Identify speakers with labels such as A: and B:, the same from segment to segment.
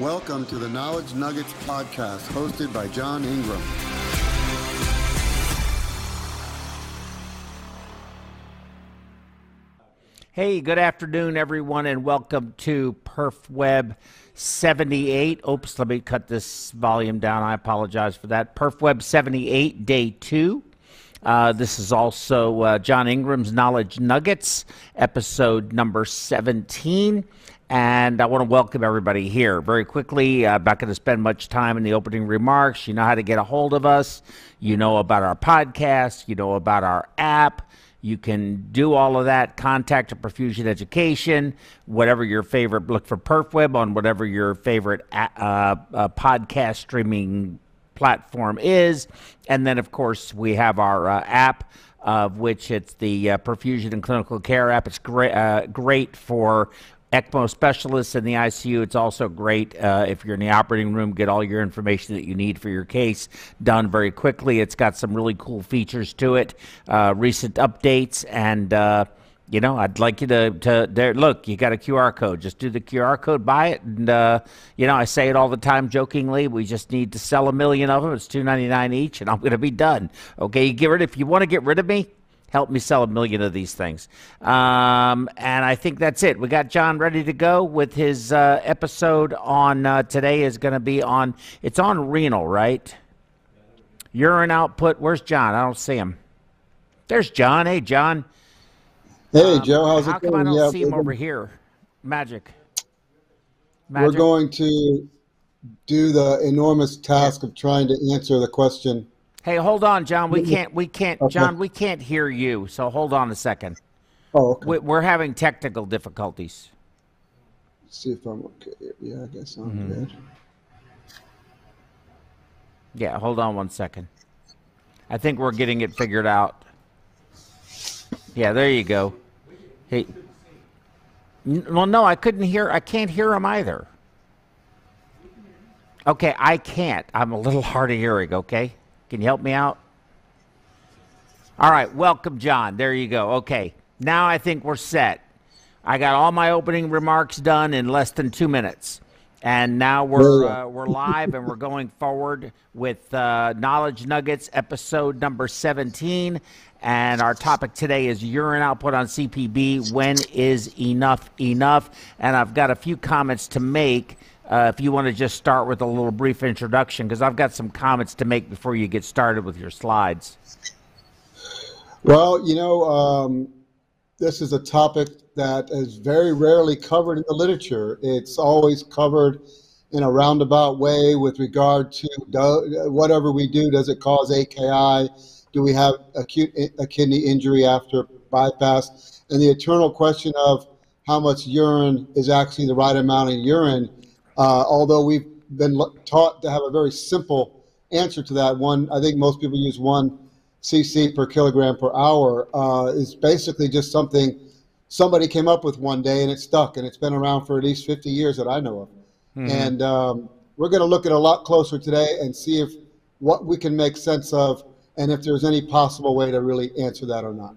A: Welcome to the Knowledge Nuggets podcast hosted by John Ingram.
B: Hey, good afternoon, everyone, and welcome to PerfWeb 78. Oops, let me cut this volume down. I apologize for that. PerfWeb 78, day two. Uh, this is also uh, John Ingram's Knowledge Nuggets, episode number 17. And I want to welcome everybody here very quickly. I'm not going to spend much time in the opening remarks. You know how to get a hold of us. You know about our podcast. You know about our app. You can do all of that. Contact a Perfusion Education, whatever your favorite. Look for PerfWeb on whatever your favorite uh, uh, podcast streaming platform is, and then of course we have our uh, app, of which it's the uh, Perfusion and Clinical Care app. It's great, uh, great for ECMO specialists in the ICU. It's also great uh, if you're in the operating room, get all your information that you need for your case done very quickly. It's got some really cool features to it, uh, recent updates, and uh, you know, I'd like you to, to there. Look, you got a QR code. Just do the QR code, buy it, and uh, you know, I say it all the time jokingly. We just need to sell a million of them. It's two ninety nine each, and I'm going to be done. Okay, you get rid. If you want to get rid of me, help me sell a million of these things. Um, and I think that's it. We got John ready to go with his uh, episode on uh, today is going to be on, it's on renal, right? Urine output. Where's John? I don't see him. There's John. Hey, John.
A: Hey, um, Joe. How's
B: how
A: it going?
B: How come I don't
A: yeah,
B: see him over here? Magic.
A: Magic. We're going to do the enormous task of trying to answer the question
B: Hey, hold on, John. We can't. We can't, okay. John. We can't hear you. So hold on a second.
A: Oh, okay.
B: We, are having technical difficulties.
A: Let's see if I'm okay. Yeah, I guess I'm mm-hmm. good.
B: Yeah, hold on one second. I think we're getting it figured out. Yeah, there you go. Hey. Well, no, I couldn't hear. I can't hear him either. Okay, I can't. I'm a little hard of hearing. Okay. Can you help me out? All right, welcome, John. There you go. Okay, now I think we're set. I got all my opening remarks done in less than two minutes. And now we're uh, we're live and we're going forward with uh, Knowledge Nuggets episode number 17. And our topic today is urine output on CPB. When is enough enough? And I've got a few comments to make uh, if you want to just start with a little brief introduction, because I've got some comments to make before you get started with your slides.
A: Well, you know, um, this is a topic that is very rarely covered in the literature. It's always covered in a roundabout way with regard to do, whatever we do. Does it cause AKI? Do we have acute a kidney injury after bypass? And the eternal question of how much urine is actually the right amount of urine uh, although we've been taught to have a very simple answer to that one, I think most people use one cc per kilogram per hour. Uh, is basically just something somebody came up with one day and it stuck, and it's been around for at least 50 years that I know of. Mm-hmm. And um, we're going to look at a lot closer today and see if what we can make sense of, and if there's any possible way to really answer that or not.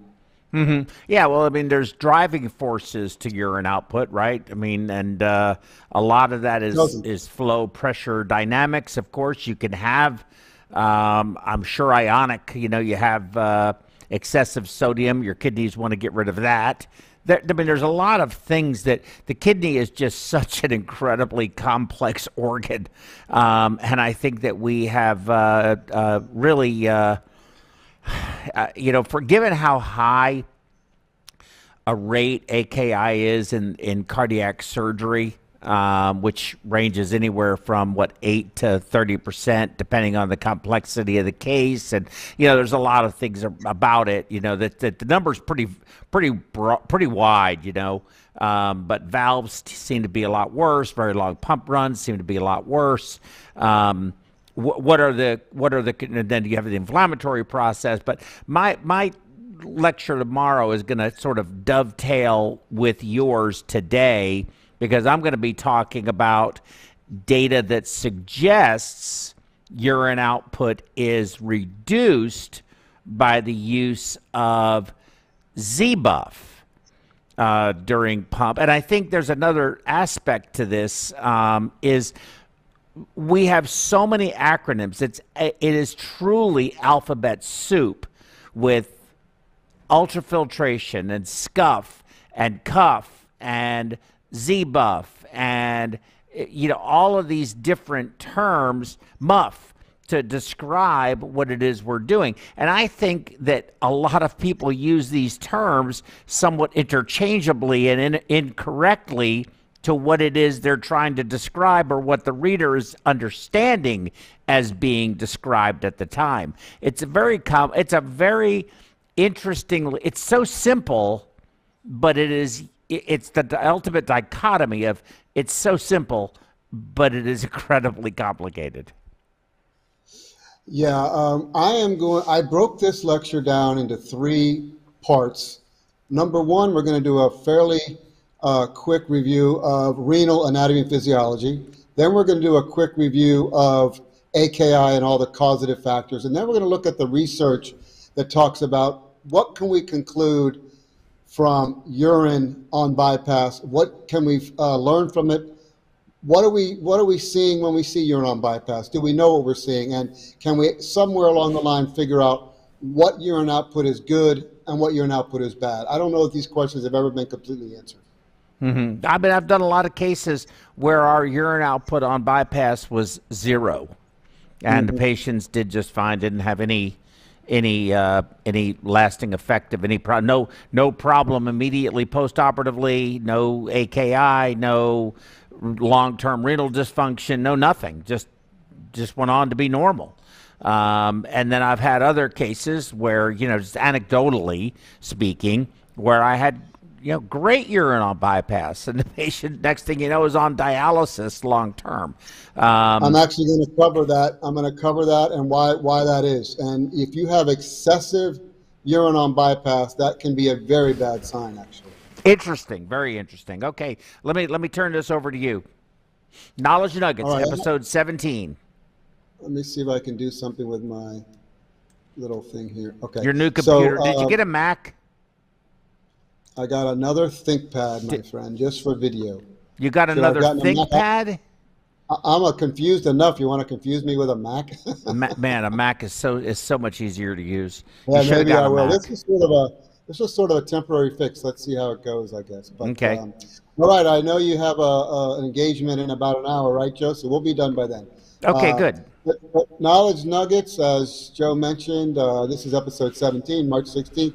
B: Mm-hmm. Yeah, well, I mean, there's driving forces to urine output, right? I mean, and uh, a lot of that is is flow pressure dynamics. Of course, you can have, um, I'm sure, ionic. You know, you have uh, excessive sodium. Your kidneys want to get rid of that. There, I mean, there's a lot of things that the kidney is just such an incredibly complex organ, um, and I think that we have uh, uh really uh, you know, for given how high a rate AKI is in, in cardiac surgery, um, which ranges anywhere from what eight to thirty percent, depending on the complexity of the case, and you know, there's a lot of things about it. You know that, that the number's pretty pretty broad, pretty wide. You know, um, but valves seem to be a lot worse. Very long pump runs seem to be a lot worse. Um, what are the what are the then you have the inflammatory process but my my lecture tomorrow is going to sort of dovetail with yours today because I'm going to be talking about data that suggests urine output is reduced by the use of ZBuff. uh, during pump. And I think there's another aspect to this um, is we have so many acronyms. It's it is truly alphabet soup with ultrafiltration and SCUF and CUF and zbuff and you know all of these different terms MUF to describe what it is we're doing. And I think that a lot of people use these terms somewhat interchangeably and in, incorrectly to what it is they're trying to describe or what the reader is understanding as being described at the time. It's a very com- it's a very interesting it's so simple but it is it's the ultimate dichotomy of it's so simple but it is incredibly complicated.
A: Yeah, um, I am going. I broke this lecture down into three parts. Number one, we're going to do a fairly uh, quick review of renal anatomy and physiology. Then we're going to do a quick review of AKI and all the causative factors. And then we're going to look at the research that talks about what can we conclude from urine on bypass? What can we uh, learn from it? what are we what are we seeing when we see urine on bypass? Do we know what we're seeing? And can we somewhere along the line figure out what urine output is good and what urine output is bad? I don't know if these questions have ever been completely answered.
B: Mm-hmm. I mean, I've done a lot of cases where our urine output on bypass was zero, and mm-hmm. the patients did just fine, didn't have any any uh, any lasting effect of any pro- no no problem immediately postoperatively, no AKI, no long-term renal dysfunction, no nothing, just just went on to be normal. Um, and then I've had other cases where, you know, just anecdotally speaking, where I had, you know, great urine on bypass, and the patient, next thing you know, is on dialysis long term.
A: Um, I'm actually going to cover that. I'm going to cover that and why why that is. And if you have excessive urine on bypass, that can be a very bad sign, actually.
B: Interesting, very interesting. Okay, let me let me turn this over to you. Knowledge Nuggets, right, episode seventeen.
A: Let me see if I can do something with my little thing here. Okay.
B: Your new computer. So, uh, Did you uh, get a Mac?
A: I got another ThinkPad, my friend, just for video.
B: You got Should another ThinkPad?
A: I'm a confused enough. You want to confuse me with a Mac?
B: man, a Mac is so is so much easier to use.
A: Yeah, maybe I will. Mac. This is sort of a this was sort of a temporary fix. Let's see how it goes, I guess.
B: But, okay.
A: Um, all right. I know you have a, a, an engagement in about an hour, right, Joe? So we'll be done by then.
B: Okay, uh, good.
A: Knowledge Nuggets, as Joe mentioned, uh, this is episode 17, March 16th,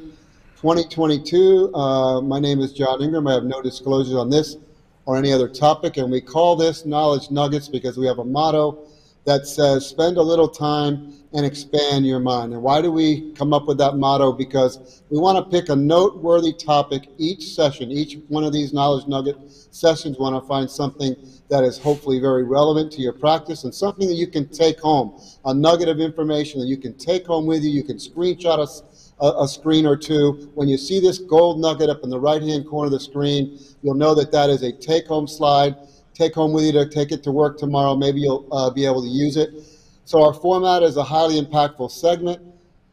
A: 2022. Uh, my name is John Ingram. I have no disclosures on this or any other topic, and we call this Knowledge Nuggets because we have a motto that says spend a little time and expand your mind. And why do we come up with that motto? Because we want to pick a noteworthy topic each session, each one of these knowledge nugget sessions, We want to find something that is hopefully very relevant to your practice and something that you can take home, a nugget of information that you can take home with you. You can screenshot a, a, a screen or two. When you see this gold nugget up in the right hand corner of the screen, you'll know that that is a take home slide take home with you to take it to work tomorrow. Maybe you'll uh, be able to use it. So our format is a highly impactful segment,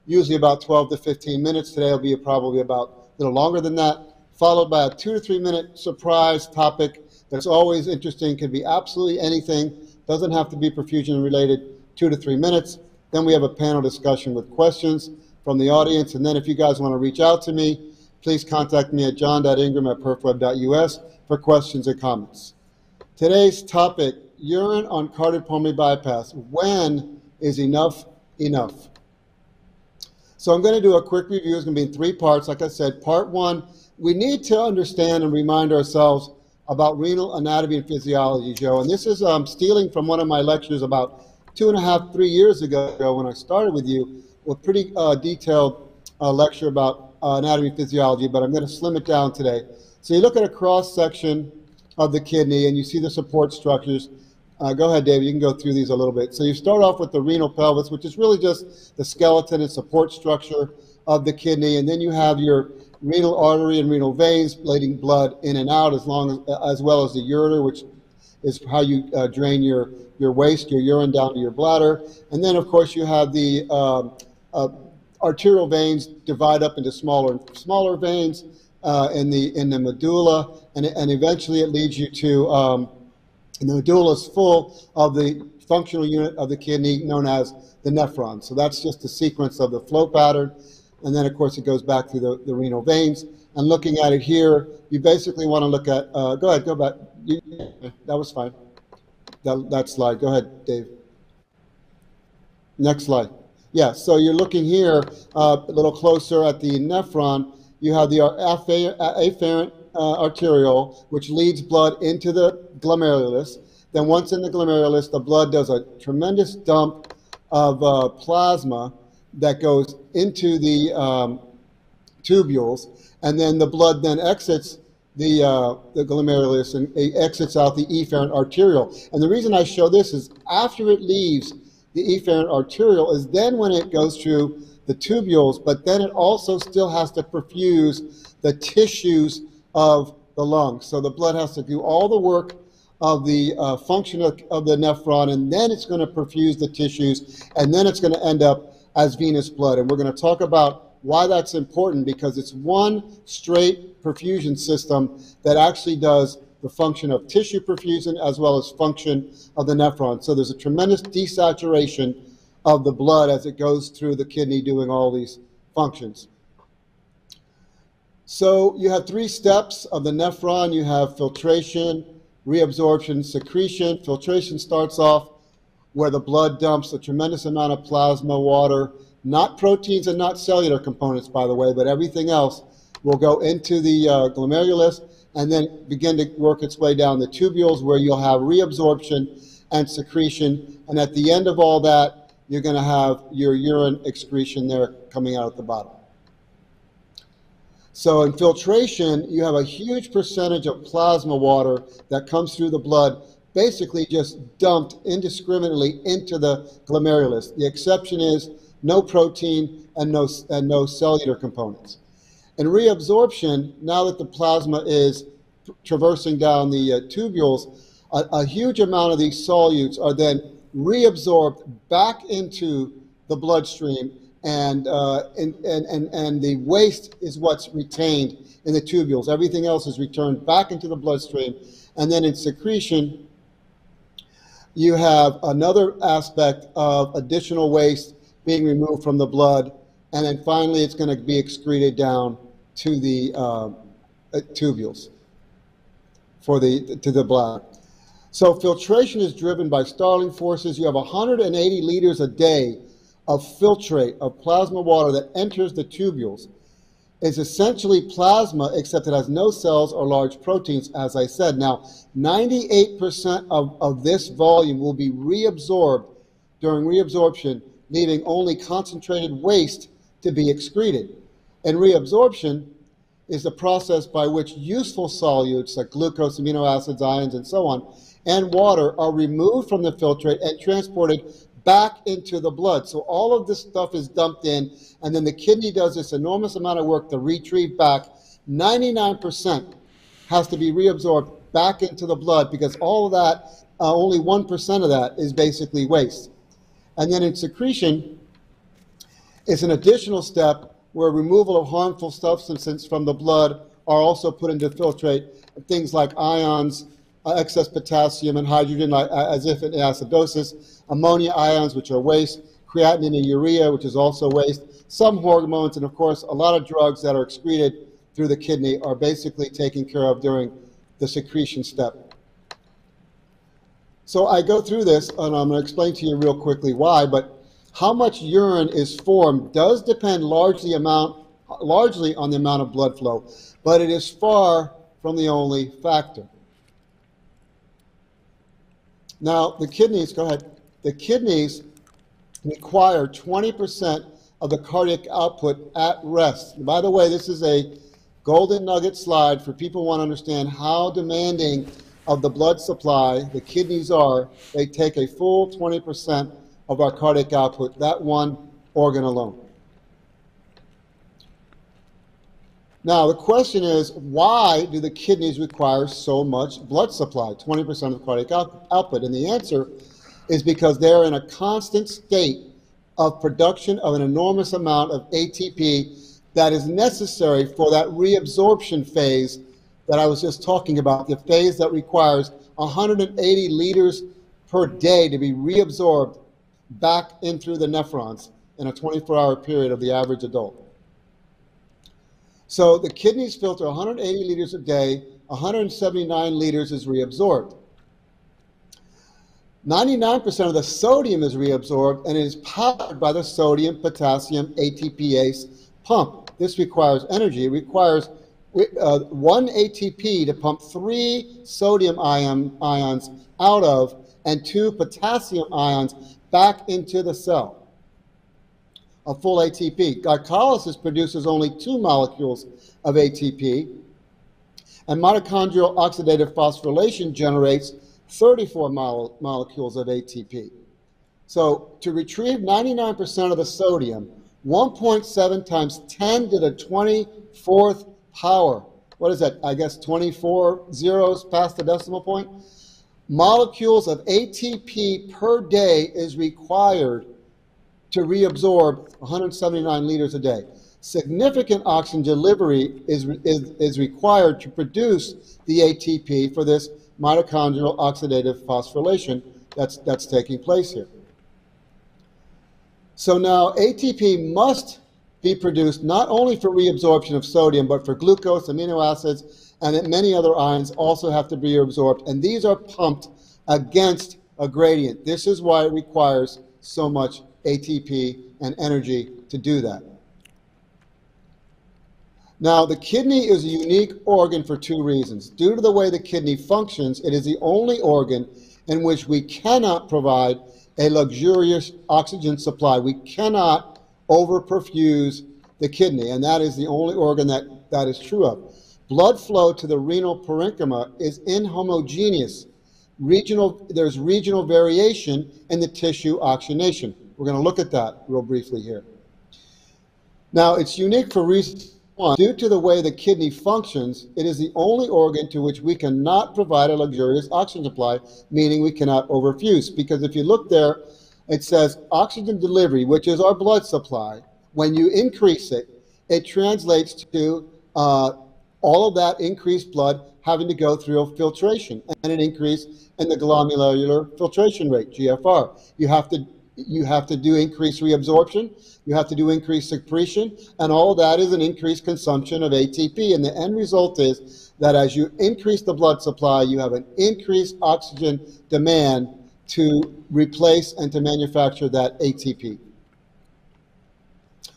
A: usually about 12 to 15 minutes. Today will be probably about a little longer than that, followed by a two to three minute surprise topic that's always interesting, can be absolutely anything, doesn't have to be perfusion related, two to three minutes. Then we have a panel discussion with questions from the audience. And then if you guys want to reach out to me, please contact me at john.ingram at perfweb.us for questions and comments. Today's topic, urine on cardiopulmonary bypass. When is enough enough? So I'm going to do a quick review. It's going to be in three parts. Like I said, part one, we need to understand and remind ourselves about renal anatomy and physiology, Joe. And this is um, stealing from one of my lectures about two and a half, three years ago when I started with you, a pretty uh, detailed uh, lecture about uh, anatomy physiology, but I'm going to slim it down today. So you look at a cross section of the kidney, and you see the support structures. Uh, go ahead, David. You can go through these a little bit. So you start off with the renal pelvis, which is really just the skeleton and support structure of the kidney, and then you have your renal artery and renal veins letting blood in and out, as long as, as well as the ureter, which is how you uh, drain your your waste, your urine down to your bladder, and then of course you have the um, uh, arterial veins divide up into smaller and smaller veins uh, in the in the medulla, and, and eventually it leads you to um, the medulla is full of the functional unit of the kidney known as the nephron. So that's just the sequence of the flow pattern. And then, of course, it goes back through the, the renal veins. And looking at it here, you basically want to look at, uh, go ahead, go back. You, that was fine. That, that slide. Go ahead, Dave. Next slide. Yeah, so you're looking here uh, a little closer at the nephron. You have the afferent uh, arteriole, which leads blood into the glomerulus. Then once in the glomerulus, the blood does a tremendous dump of uh, plasma that goes into the um, tubules, and then the blood then exits the, uh, the glomerulus and exits out the efferent arteriole. And the reason I show this is after it leaves the efferent arteriole is then when it goes through the tubules, but then it also still has to perfuse the tissues of the lungs. So the blood has to do all the work of the uh, function of, of, the nephron, and then it's going to perfuse the tissues, and then it's going to end up as venous blood. And we're going to talk about why that's important because it's one straight perfusion system that actually does the function of tissue perfusion as well as function of the nephron. So there's a tremendous desaturation of the blood as it goes through the kidney doing all these functions. So you have three steps of the nephron. You have filtration, reabsorption, secretion. Filtration starts off where the blood dumps a tremendous amount of plasma, water, not proteins and not cellular components, by the way, but everything else will go into the uh, glomerulus and then begin to work its way down the tubules where you'll have reabsorption and secretion. And at the end of all that, you're going to have your urine excretion there coming out at the bottom. So in filtration, you have a huge percentage of plasma water that comes through the blood, basically just dumped indiscriminately into the glomerulus. The exception is no protein and no, and no cellular components. In reabsorption, now that the plasma is traversing down the uh, tubules, a, a huge amount of these solutes are then reabsorbed back into the bloodstream and, uh, and, and, and, and the waste is what's retained in the tubules. Everything else is returned back into the bloodstream. And then in secretion, you have another aspect of additional waste being removed from the blood. And then finally, it's going to be excreted down to the uh, uh, tubules for the, to the bladder. So filtration is driven by Starling forces. You have 180 liters a day of filtrate of plasma water that enters the tubules is essentially plasma, except it has no cells or large proteins, as I said. Now, 98% of, of this volume will be reabsorbed during reabsorption, leaving only concentrated waste to be excreted. And reabsorption is the process by which useful solutes like glucose, amino acids, ions, and so on, and water are removed from the filtrate and transported back into the blood. So all of this stuff is dumped in, and then the kidney does this enormous amount of work to retrieve back. 99% has to be reabsorbed back into the blood because all of that, uh, only 1% of that is basically waste. And then in secretion, it's an additional step where removal of harmful substances from the blood are also put into filtrate. Things like ions, uh, excess potassium and hydrogen uh, as if in acidosis, ammonia ions, which are waste, creatinine and urea, which is also waste, some hormones, and of course, a lot of drugs that are excreted through the kidney are basically taken care of during the secretion step. So I go through this, and I'm going to explain to you real quickly why, but how much urine is formed does depend largely, amount, largely on the amount of blood flow, but it is far from the only factor. Now, the kidneys, go ahead. The kidneys require 20% of the cardiac output at rest. And by the way, this is a golden nugget slide for people who want to understand how demanding of the blood supply the kidneys are. They take a full 20% of our cardiac output, that one organ alone. Now, the question is, why do the kidneys require so much blood supply, 20% of cardiac out output? And the answer is because they're in a constant state of production of an enormous amount of ATP that is necessary for that reabsorption phase that I was just talking about, the phase that requires 180 liters per day to be reabsorbed back in through the nephrons in a 24 hour period of the average adult. So the kidneys filter 180 liters a day, 179 liters is reabsorbed. 99% of the sodium is reabsorbed and is powered by the sodium potassium ATPase pump. This requires energy. It requires uh, one ATP to pump three sodium ion, ions out of and two potassium ions back into the cell. A full ATP. Glycolysis produces only two molecules of ATP, and mitochondrial oxidative phosphorylation generates 34 mo molecules of ATP. So to retrieve 99% of the sodium, 1.7 times 10 to the 24th power. What is that? I guess 24 zeros past the decimal point. Molecules of ATP per day is required to reabsorb 179 liters a day. Significant oxygen delivery is, is, is required to produce the ATP for this mitochondrial oxidative phosphorylation that's, that's taking place here. So now ATP must be produced not only for reabsorption of sodium, but for glucose, amino acids, and that many other ions also have to be absorbed. And these are pumped against a gradient. This is why it requires so much ATP and energy to do that. Now, the kidney is a unique organ for two reasons. Due to the way the kidney functions, it is the only organ in which we cannot provide a luxurious oxygen supply. We cannot overperfuse the kidney, and that is the only organ that that is true of. Blood flow to the renal parenchyma is inhomogeneous. Regional, there's regional variation in the tissue oxygenation. We're going to look at that real briefly here. Now, it's unique for reason one. Due to the way the kidney functions, it is the only organ to which we cannot provide a luxurious oxygen supply, meaning we cannot overfuse. Because if you look there, it says oxygen delivery, which is our blood supply, when you increase it, it translates to uh, all of that increased blood having to go through filtration and an increase in the glomerular filtration rate, GFR. You have to you have to do increased reabsorption, you have to do increased secretion, and all that is an increased consumption of ATP. And the end result is that as you increase the blood supply, you have an increased oxygen demand to replace and to manufacture that ATP.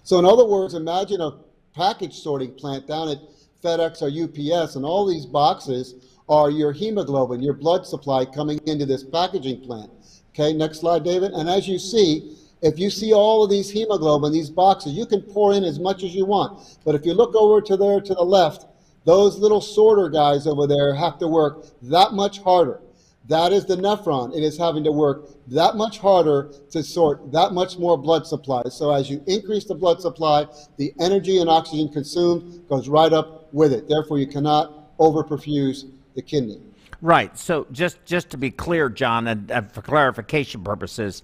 A: So in other words, imagine a package sorting plant down at FedEx or UPS, and all these boxes are your hemoglobin, your blood supply coming into this packaging plant. Okay, next slide, David. And as you see, if you see all of these hemoglobin, these boxes, you can pour in as much as you want. But if you look over to there to the left, those little sorter guys over there have to work that much harder. That is the nephron. It is having to work that much harder to sort that much more blood supply. So as you increase the blood supply, the energy and oxygen consumed goes right up with it. Therefore, you cannot overperfuse the kidney.
B: Right. So just just to be clear, John, and, and for clarification purposes,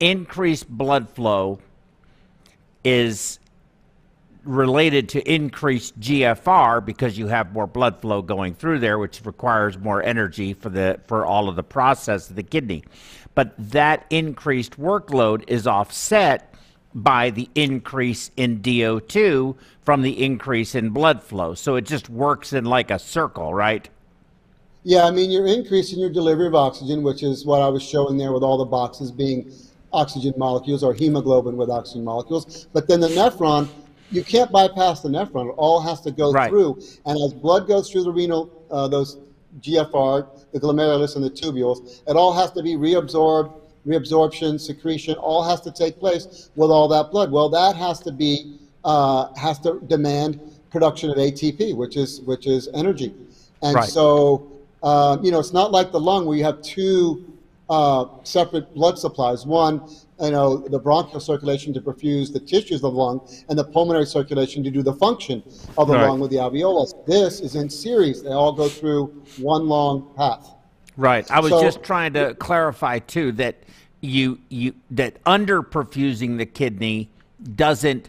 B: increased blood flow is related to increased GFR because you have more blood flow going through there, which requires more energy for the for all of the process of the kidney. But that increased workload is offset by the increase in DO2 from the increase in blood flow. So it just works in like a circle, right?
A: Yeah, I mean, you're increasing your delivery of oxygen, which is what I was showing there with all the boxes being oxygen molecules or hemoglobin with oxygen molecules. But then the nephron you can't bypass the nephron. It all has to go right. through. And as blood goes through the renal, uh, those GFR, the glomerulus, and the tubules, it all has to be reabsorbed, reabsorption, secretion, all has to take place with all that blood. Well, that has to be uh, has to demand production of ATP, which is which is energy. And right. so, uh, you know, it's not like the lung where you have two uh, separate blood supplies. One you know, the bronchial circulation to perfuse the tissues of the lung and the pulmonary circulation to do the function of the right. lung with the alveolus. This is in series. They all go through one long path.
B: Right. I was so, just trying to clarify too that you you that under perfusing the kidney doesn't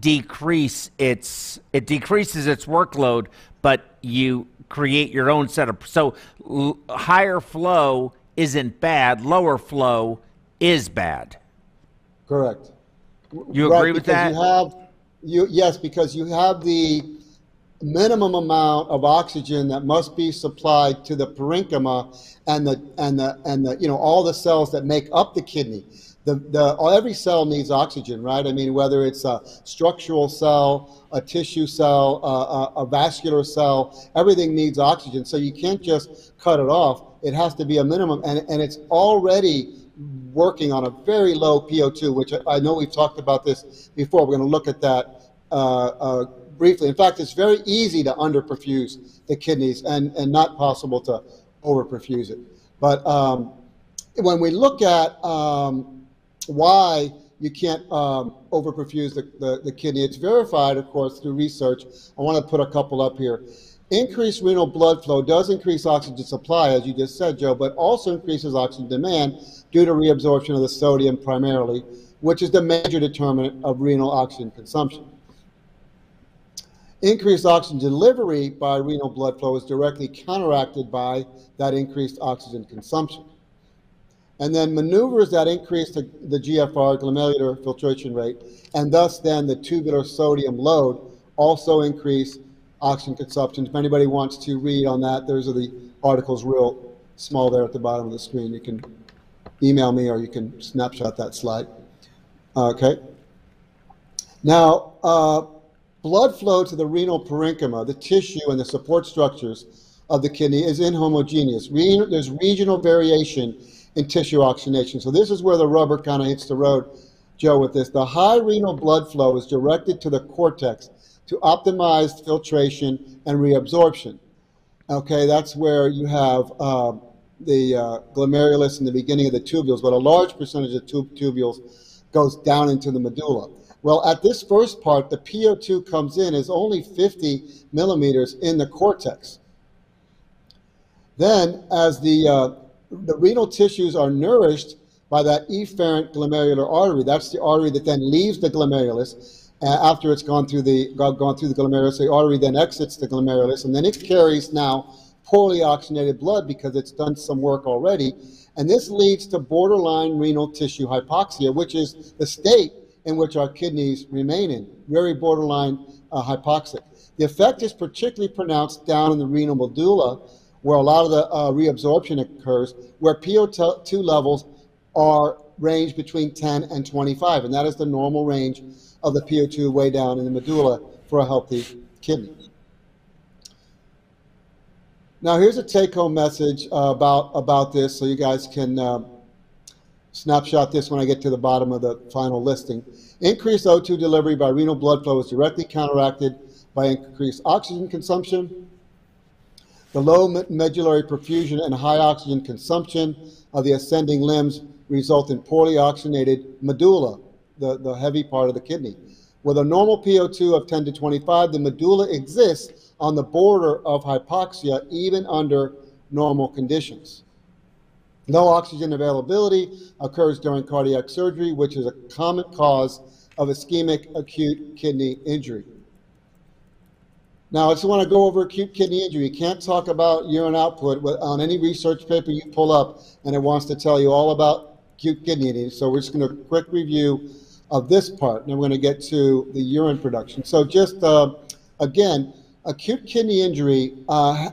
B: decrease its it decreases its workload, but you create your own set of so l- higher flow isn't bad, lower flow is bad.
A: Correct.
B: You agree with that?
A: You have you yes, because you have the minimum amount of oxygen that must be supplied to the parenchyma and the and the and the you know all the cells that make up the kidney. The, the every cell needs oxygen, right? I mean, whether it's a structural cell, a tissue cell, a, a, a vascular cell, everything needs oxygen. So you can't just cut it off. It has to be a minimum, and and it's already working on a very low PO2, which I know we've talked about this before. We're going to look at that uh, uh, briefly. In fact, it's very easy to underperfuse the kidneys and, and not possible to overperfuse it. But um, when we look at um, why you can't um, overperfuse the, the, the, kidney, it's verified, of course, through research. I want to put a couple up here. Increased renal blood flow does increase oxygen supply, as you just said, Joe, but also increases oxygen demand due to reabsorption of the sodium primarily, which is the major determinant of renal oxygen consumption. Increased oxygen delivery by renal blood flow is directly counteracted by that increased oxygen consumption. And then maneuvers that increase the, the GFR, glomerular filtration rate, and thus then the tubular sodium load also increase oxygen consumption. If anybody wants to read on that, those are the articles real small there at the bottom of the screen. You can email me or you can snapshot that slide. Okay. Now, uh, blood flow to the renal parenchyma, the tissue and the support structures of the kidney, is inhomogeneous. Re there's regional variation in tissue oxygenation. So this is where the rubber kind of hits the road, Joe, with this. The high renal blood flow is directed to the cortex to optimize filtration and reabsorption. Okay, that's where you have uh, the uh, glomerulus in the beginning of the tubules, but a large percentage of tub tubules goes down into the medulla. Well, at this first part, the PO2 comes in is only 50 millimeters in the cortex. Then, as the, uh, the renal tissues are nourished by that efferent glomerular artery, that's the artery that then leaves the glomerulus uh, after it's gone through the gone through the glomerulus. The artery then exits the glomerulus, and then it carries now poorly oxygenated blood because it's done some work already. And this leads to borderline renal tissue hypoxia, which is the state in which our kidneys remain in, very borderline uh, hypoxic. The effect is particularly pronounced down in the renal medulla, where a lot of the uh, reabsorption occurs, where PO2 levels are range between 10 and 25, and that is the normal range of the PO2 way down in the medulla for a healthy kidney. Now, here's a take-home message uh, about about this, so you guys can uh, snapshot this when I get to the bottom of the final listing. Increased O2 delivery by renal blood flow is directly counteracted by increased oxygen consumption. The low medullary perfusion and high oxygen consumption of the ascending limbs result in poorly oxygenated medulla, the, the heavy part of the kidney. With a normal PO2 of 10 to 25, the medulla exists on the border of hypoxia even under normal conditions. Low oxygen availability occurs during cardiac surgery, which is a common cause of ischemic acute kidney injury. Now, I just want to go over acute kidney injury. You can't talk about urine output on any research paper you pull up, and it wants to tell you all about acute kidney injury. So we're just going to quick review of this part, and then we're going to get to the urine production. So just uh, again, acute kidney injury uh,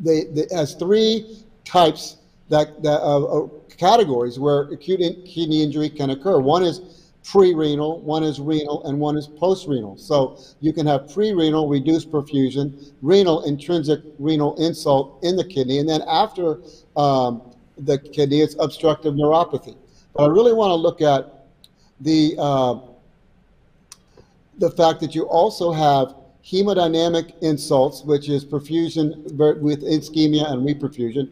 A: they, they, has three types that, that uh, categories where acute in, kidney injury can occur. One is pre-renal, one is renal, and one is post-renal. So you can have pre-renal reduced perfusion, renal intrinsic renal insult in the kidney, and then after um, the kidney, it's obstructive nephropathy. But I really want to look at the uh, the fact that you also have hemodynamic insults, which is perfusion with ischemia and reperfusion,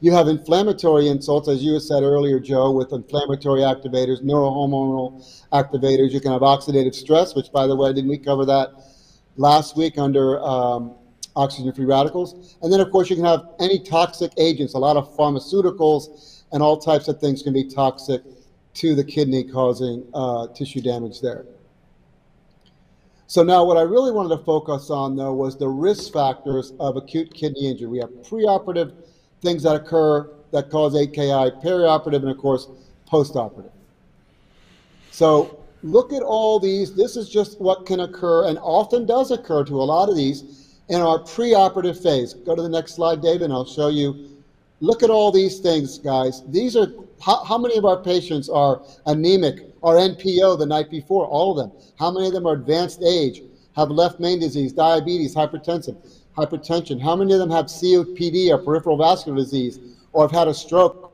A: you have inflammatory insults, as you said earlier, Joe, with inflammatory activators, neurohormonal activators. You can have oxidative stress, which, by the way, didn't we cover that last week under um, oxygen-free radicals? And then, of course, you can have any toxic agents. A lot of pharmaceuticals and all types of things can be toxic to the kidney, causing uh, tissue damage there. So now what I really wanted to focus on though was the risk factors of acute kidney injury. We have preoperative things that occur that cause AKI, perioperative, and of course, postoperative. So look at all these. This is just what can occur and often does occur to a lot of these in our preoperative phase. Go to the next slide, David, and I'll show you. Look at all these things, guys. These are how, how many of our patients are anemic or NPO the night before? All of them. How many of them are advanced age, have left main disease, diabetes, hypertension, hypertension? How many of them have COPD or peripheral vascular disease or have had a stroke?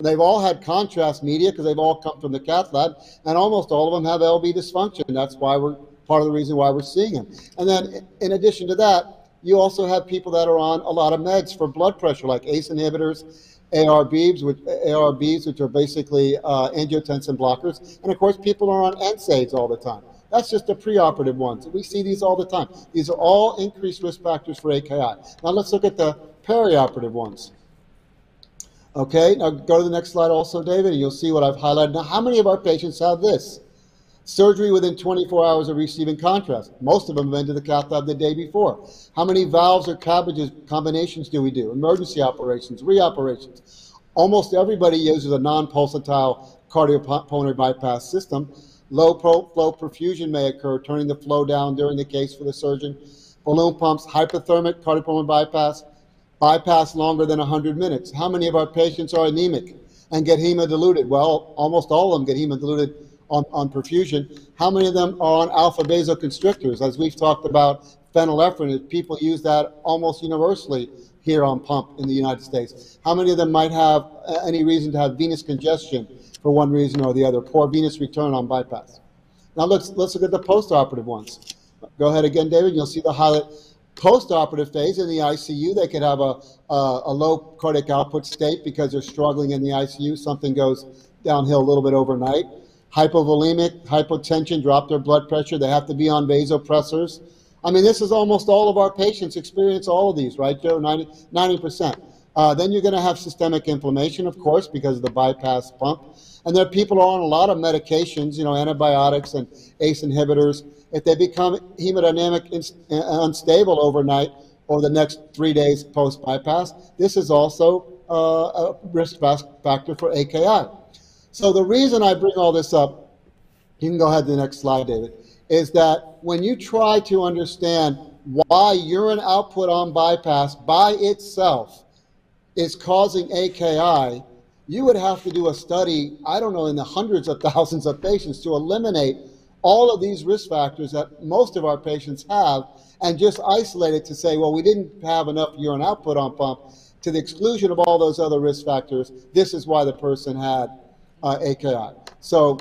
A: They've all had contrast media because they've all come from the cath lab, and almost all of them have LV dysfunction. That's why we're part of the reason why we're seeing them. And then, in addition to that, you also have people that are on a lot of meds for blood pressure, like ACE inhibitors, ARBs, which, ARBs, which are basically uh, angiotensin blockers. And of course, people are on NSAIDs all the time. That's just the preoperative ones. We see these all the time. These are all increased risk factors for AKI. Now let's look at the perioperative ones. Okay, now go to the next slide also, David, and you'll see what I've highlighted. Now, how many of our patients have this? Surgery within 24 hours of receiving contrast. Most of them have been to the cath lab the day before. How many valves or CABGs combinations do we do? Emergency operations, reoperations. Almost everybody uses a non-pulsatile cardiopulmonary bypass system. Low flow perfusion may occur, turning the flow down during the case for the surgeon. Balloon pumps, hypothermic cardiopulmonary bypass, bypass longer than 100 minutes. How many of our patients are anemic and get hemodiluted? Well, almost all of them get hemodiluted on, on perfusion. How many of them are on alpha vasoconstrictors? As we've talked about, phenylephrine, people use that almost universally here on pump in the United States. How many of them might have any reason to have venous congestion for one reason or the other, poor venous return on bypass? Now let's, let's look at the postoperative ones. Go ahead again, David. You'll see the highlight. Postoperative phase in the ICU, they could have a, a, a low cardiac output state because they're struggling in the ICU. Something goes downhill a little bit overnight hypovolemic, hypotension, drop their blood pressure. They have to be on vasopressors. I mean, this is almost all of our patients experience all of these, right, Joe? 90, percent uh, then you're going to have systemic inflammation, of course, because of the bypass pump. And there are people on a lot of medications, you know, antibiotics and ACE inhibitors. If they become hemodynamic uh, unstable overnight or the next three days post bypass, this is also uh, a risk factor for AKI. So the reason I bring all this up, you can go ahead to the next slide, David, is that when you try to understand why urine output on bypass by itself is causing AKI, you would have to do a study, I don't know, in the hundreds of thousands of patients to eliminate all of these risk factors that most of our patients have and just isolate it to say, well, we didn't have enough urine output on pump to the exclusion of all those other risk factors. This is why the person had uh, AKI. So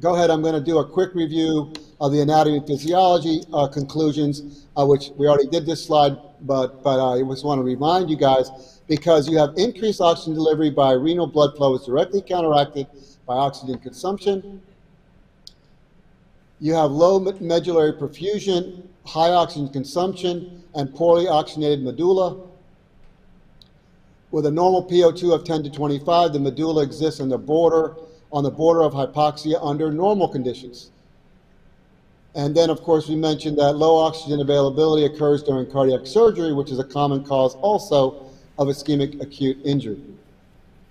A: go ahead, I'm going to do a quick review of the anatomy and physiology uh, conclusions, uh, which we already did this slide, but, but I just want to remind you guys, because you have increased oxygen delivery by renal blood flow is directly counteracted by oxygen consumption. You have low medullary perfusion, high oxygen consumption, and poorly oxygenated medulla. With a normal PO2 of 10 to 25, the medulla exists on the border, on the border of hypoxia under normal conditions. And then, of course, we mentioned that low oxygen availability occurs during cardiac surgery, which is a common cause also of ischemic acute injury.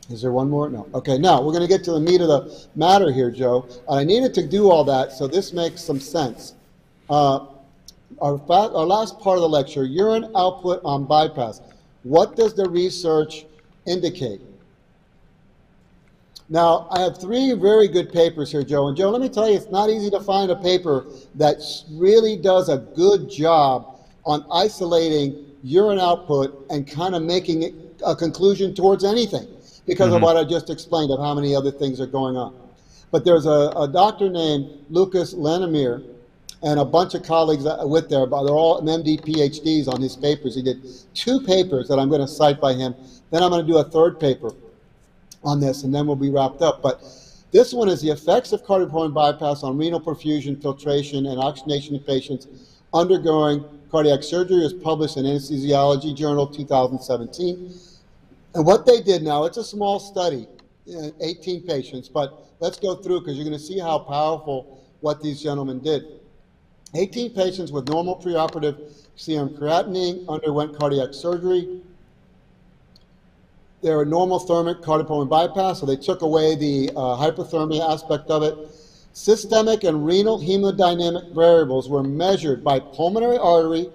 A: Is there one more? No. Okay, now we're going to get to the meat of the matter here, Joe. I needed to do all that, so this makes some sense. Uh, our, our last part of the lecture, urine output on bypass. What does the research indicate? Now, I have three very good papers here, Joe. And Joe, let me tell you, it's not easy to find a paper that really does a good job on isolating urine output and kind of making a conclusion towards anything because mm-hmm. of what I just explained of how many other things are going on. But there's a, a doctor named Lukas Lannemyr and a bunch of colleagues uh, with there, but they're all MD PhDs on his papers. He did two papers that I'm going to cite by him. Then I'm going to do a third paper on this, and then we'll be wrapped up. But this one is the effects of cardiopulmonary bypass on renal perfusion, filtration, and oxygenation in patients undergoing cardiac surgery. is published in Anesthesiology Journal 2017. And what they did now, it's a small study, uh, 18 patients, but let's go through because you're going to see how powerful what these gentlemen did. 18 patients with normal preoperative serum creatinine underwent cardiac surgery. They were normal thermic cardiopulmonary bypass, so they took away the uh, hypothermia aspect of it. Systemic and renal hemodynamic variables were measured by pulmonary artery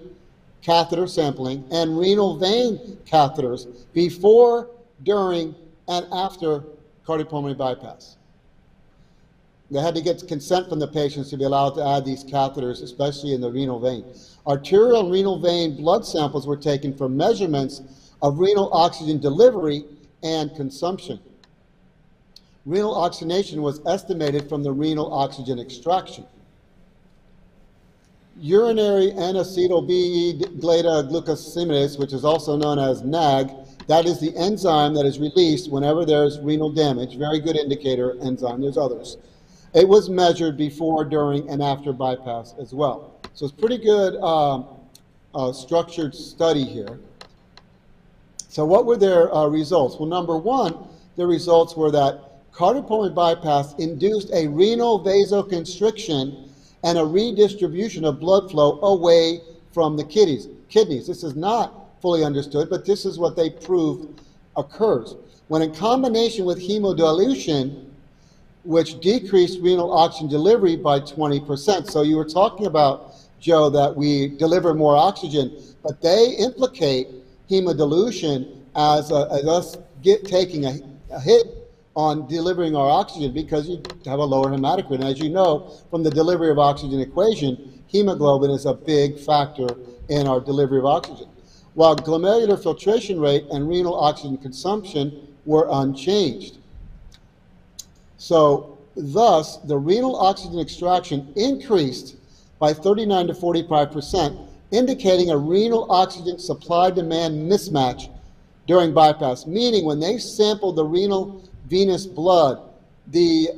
A: catheter sampling and renal vein catheters before, during, and after cardiopulmonary bypass. They had to get consent from the patients to be allowed to add these catheters, especially in the renal vein. Arterial renal vein blood samples were taken for measurements of renal oxygen delivery and consumption. Renal oxygenation was estimated from the renal oxygen extraction. Urinary N-acetyl beta glucosaminidase, which is also known as NAG, that is the enzyme that is released whenever there's renal damage. Very good indicator enzyme. There's others. It was measured before, during, and after bypass as well. So it's pretty good um, uh, structured study here. So what were their uh, results? Well, number one, the results were that cardiopulmonary bypass induced a renal vasoconstriction and a redistribution of blood flow away from the kidneys. Kidneys. This is not fully understood, but this is what they proved occurs. When in combination with hemodilution, which decreased renal oxygen delivery by 20%. So you were talking about, Joe, that we deliver more oxygen, but they implicate hemodilution as, a, as us get, taking a, a hit on delivering our oxygen because you have a lower hematocrit. And as you know from the delivery of oxygen equation, hemoglobin is a big factor in our delivery of oxygen. While glomerular filtration rate and renal oxygen consumption were unchanged. So thus, the renal oxygen extraction increased by 39 to 45 percent, indicating a renal oxygen supply-demand mismatch during bypass, meaning when they sampled the renal venous blood, the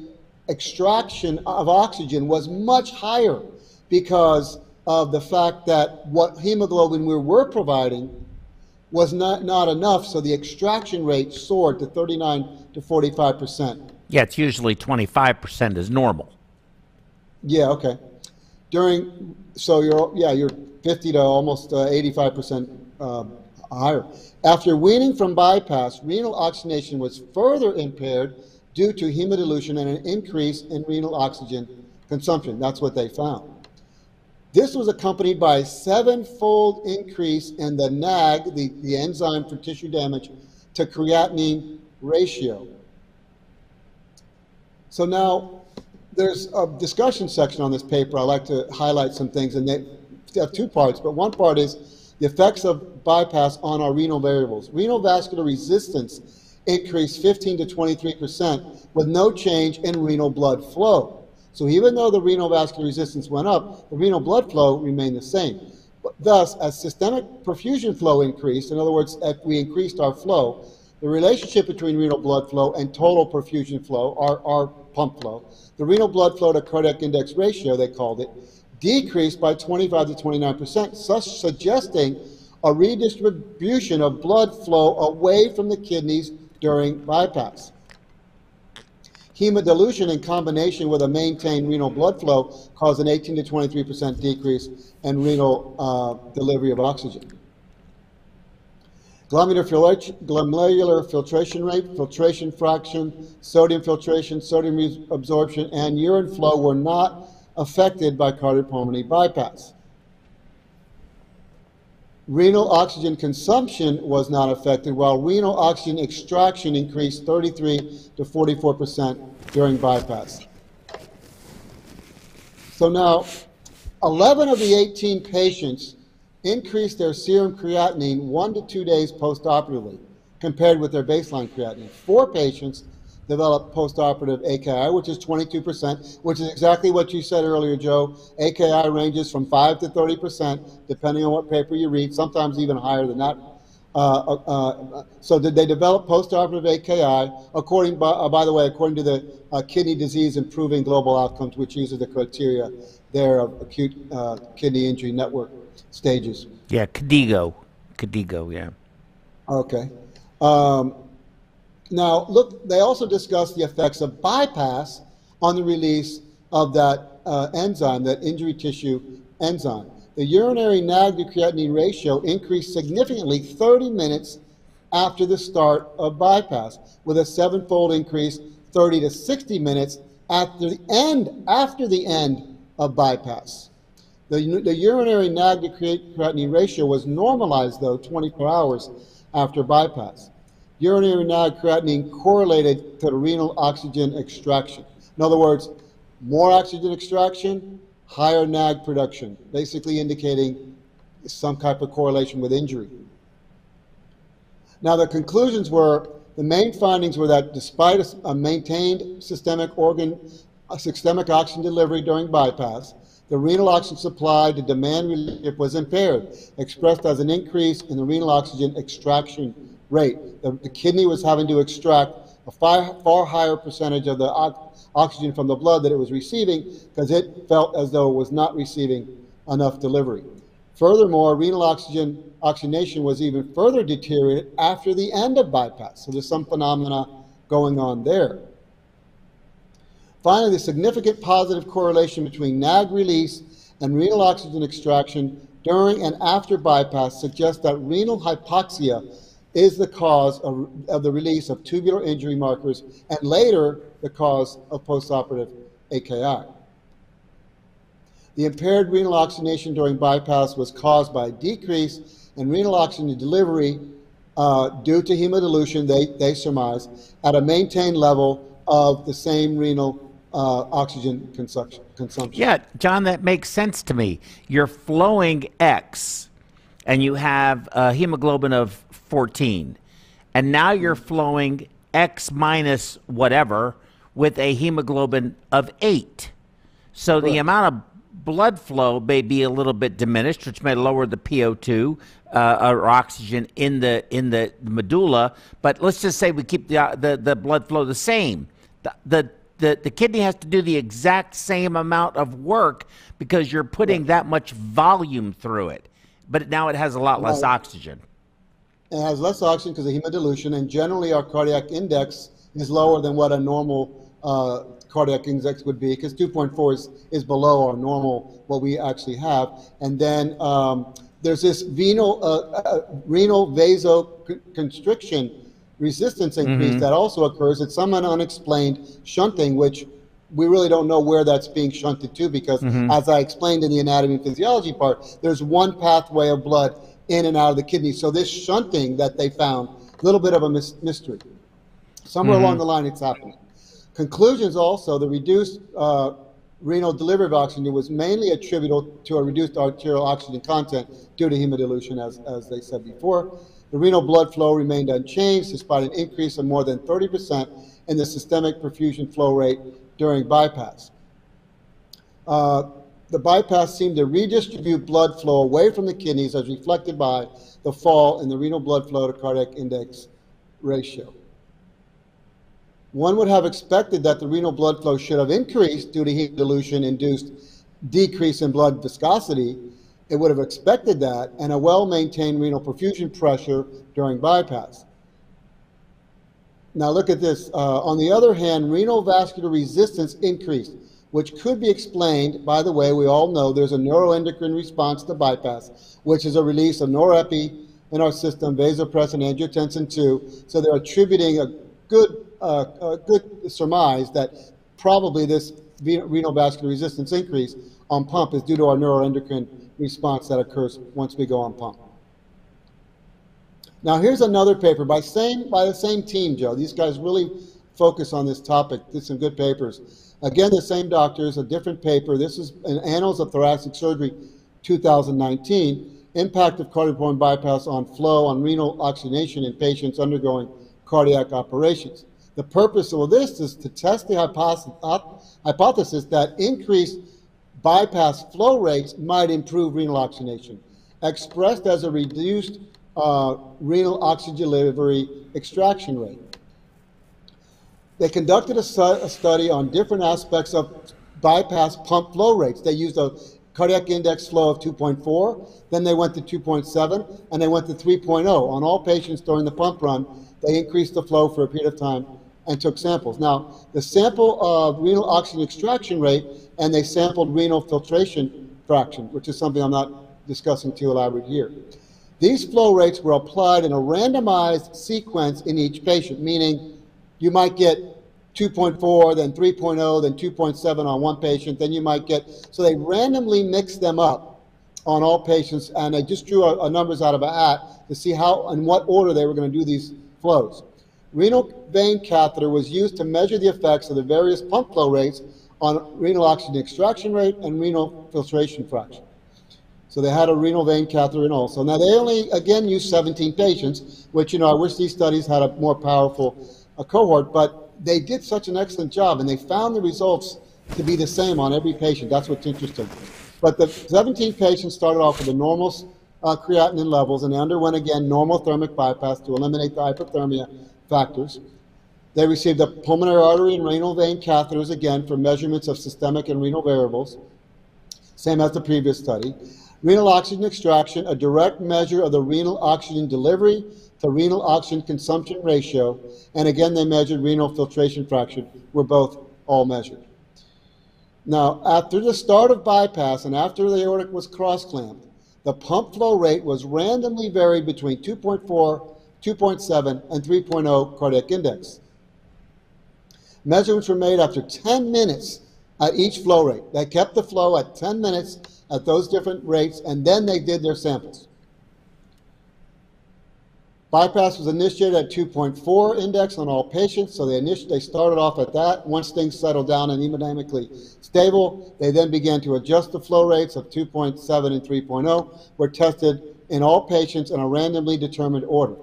A: extraction of oxygen was much higher because of the fact that what hemoglobin we were providing was not, not enough, so the extraction rate soared to 39 to 45 percent.
B: Yeah, it's usually 25% is normal.
A: Yeah, okay. During, so you're, yeah, you're 50 to almost uh, 85% uh, higher. After weaning from bypass, renal oxygenation was further impaired due to hemodilution and an increase in renal oxygen consumption. That's what they found. This was accompanied by a sevenfold increase in the NAG, the, the enzyme for tissue damage, to creatinine ratio. So now there's a discussion section on this paper. I like to highlight some things, and they have two parts, but one part is the effects of bypass on our renal variables. Renal vascular resistance increased 15 to 23 percent with no change in renal blood flow. So even though the renal vascular resistance went up, the renal blood flow remained the same. Thus, as systemic perfusion flow increased, in other words, if we increased our flow, the relationship between renal blood flow and total perfusion flow, our, our pump flow, the renal blood flow to cardiac index ratio, they called it, decreased by 25 to 29 percent, thus suggesting a redistribution of blood flow away from the kidneys during bypass. Hemodilution in combination with a maintained renal blood flow caused an 18 to 23 percent decrease in renal uh, delivery of oxygen. Glomerular filtration rate, filtration fraction, sodium filtration, sodium absorption, and urine flow were not affected by cardiopulmonary bypass. Renal oxygen consumption was not affected, while renal oxygen extraction increased 33 to 44 percent during bypass. So now, 11 of the 18 patients increased their serum creatinine one to two days postoperatively compared with their baseline creatinine. Four patients developed postoperative AKI, which is 22%, which is exactly what you said earlier, Joe. AKI ranges from 5 to 30%, depending on what paper you read, sometimes even higher than that. Uh, uh, uh so did they develop postoperative AKI? According, by, uh, by the way, according to the uh, Kidney Disease Improving Global Outcomes, which uses the criteria there of acute uh, kidney injury network stages.
B: Yeah, KDIGO. KDIGO, yeah.
A: Okay. Um, now, look, they also discuss the effects of bypass on the release of that uh, enzyme, that injury tissue enzyme. The urinary NAG to creatinine ratio increased significantly 30 minutes after the start of bypass, with a sevenfold increase 30 to 60 minutes after the end after the end of bypass. The, the urinary NAG to creatinine ratio was normalized though 24 hours after bypass. Urinary NAG creatinine correlated to the renal oxygen extraction. In other words, more oxygen extraction, higher NAG production, basically indicating some type of correlation with injury. Now, the conclusions were the main findings were that despite a, a maintained systemic organ, systemic oxygen delivery during bypass, the renal oxygen supply to demand relief was impaired, expressed as an increase in the renal oxygen extraction rate. The, the kidney was having to extract a far, far higher percentage of the oxygen from the blood that it was receiving because it felt as though it was not receiving enough delivery. Furthermore, renal oxygen oxygenation was even further deteriorated after the end of bypass. So there's some phenomena going on there. Finally, the significant positive correlation between NAG release and renal oxygen extraction during and after bypass suggests that renal hypoxia is the cause of, of the release of tubular injury markers and later the cause of postoperative AKI. The impaired renal oxygenation during bypass was caused by a decrease in renal oxygen delivery uh, due to hemodilution, they, they surmise, at a maintained level of the same renal uh, oxygen consumption.
B: Yeah, John, that makes sense to me. You're flowing X and you have a hemoglobin of 14, and now you're flowing X minus whatever with a hemoglobin of 8. So the amount of blood flow may be a little bit diminished, which may lower the PO2 uh, or oxygen in the in the medulla. But let's just say we keep the uh, the, the blood flow the same. The, the the, the kidney has to do the exact same amount of work because you're putting that much volume through it. But now it has a lot less oxygen.
A: It has less oxygen because of hemodilution, and generally our cardiac index is lower than what a normal uh, cardiac index would be because 2.4 is, is below our normal, what we actually have. And then um, there's this venal, uh, uh, renal vasoconstriction resistance increase mm-hmm. that also occurs. It's some unexplained shunting, which we really don't know where that's being shunted to because, mm-hmm. as I explained in the anatomy and physiology part, there's one pathway of blood in and out of the kidney. So this shunting that they found, a little bit of a mystery. Somewhere mm-hmm. along the line, it's happening. Conclusions also, the reduced uh, renal delivery of oxygen was mainly attributable to a reduced arterial oxygen content due to hemodilution, as, as they said before. The renal blood flow remained unchanged despite an increase of more than 30% in the systemic perfusion flow rate during bypass. Uh, the bypass seemed to redistribute blood flow away from the kidneys as reflected by the fall in the renal blood flow to cardiac index ratio. One would have expected that the renal blood flow should have increased due to hemodilution induced decrease in blood viscosity. It would have expected that and a well maintained renal perfusion pressure during bypass. Now look at this. Uh, on the other hand, renal vascular resistance increased, which could be explained, by the way, we all know there's a neuroendocrine response to bypass, which is a release of norepi in our system, vasopressin, angiotensin 2. So they're attributing a good uh, a good surmise that probably this renal vascular resistance increase on pump is due to our neuroendocrine response that occurs once we go on pump. Now here's another paper by same by the same team, Joe. These guys really focus on this topic. Did some good papers. Again, the same doctors, a different paper. This is in Annals of Thoracic Surgery, 2019. Impact of cardiopulmonary bypass on flow on renal oxygenation in patients undergoing cardiac operations. The purpose of this is to test the hypothesis that increased bypass flow rates might improve renal oxygenation, expressed as a reduced uh, renal oxygen delivery extraction rate. They conducted a, a, study on different aspects of bypass pump flow rates. They used a cardiac index flow of 2.4, then they went to 2.7, and they went to 3.0. On all patients during the pump run, they increased the flow for a period of time and took samples. Now, the sample of renal oxygen extraction rate and they sampled renal filtration fraction, which is something I'm not discussing too elaborate here. These flow rates were applied in a randomized sequence in each patient, meaning you might get 2.4, then 3.0, then 2.7 on one patient, then you might get, so they randomly mixed them up on all patients, and they just drew a, a numbers out of a hat to see how and what order they were going to do these flows. Renal vein catheter was used to measure the effects of the various pump flow rates on renal oxygen extraction rate and renal filtration fraction. So they had a renal vein catheter in also. Now they only, again, used 17 patients, which, you know, I wish these studies had a more powerful a cohort, but they did such an excellent job and they found the results to be the same on every patient. That's what's interesting. But the 17 patients started off with the normal uh, creatinine levels and they underwent again normothermic bypass to eliminate the hypothermia factors. They received a pulmonary artery and renal vein catheters again for measurements of systemic and renal variables, same as the previous study. Renal oxygen extraction, a direct measure of the renal oxygen delivery to renal oxygen consumption ratio, and again they measured renal filtration fraction, were both all measured. Now, after the start of bypass and after the aortic was cross-clamped, the pump flow rate was randomly varied between 2.4, 2.7, and 3.0 cardiac index. Measurements were made after 10 minutes at each flow rate. They kept the flow at 10 minutes at those different rates, and then they did their samples. Bypass was initiated at 2.4 index on all patients, so they, they started off at that. Once things settled down and hemodynamically stable, they then began to adjust the flow rates of 2.7 and 3.0, were tested in all patients in a randomly determined order.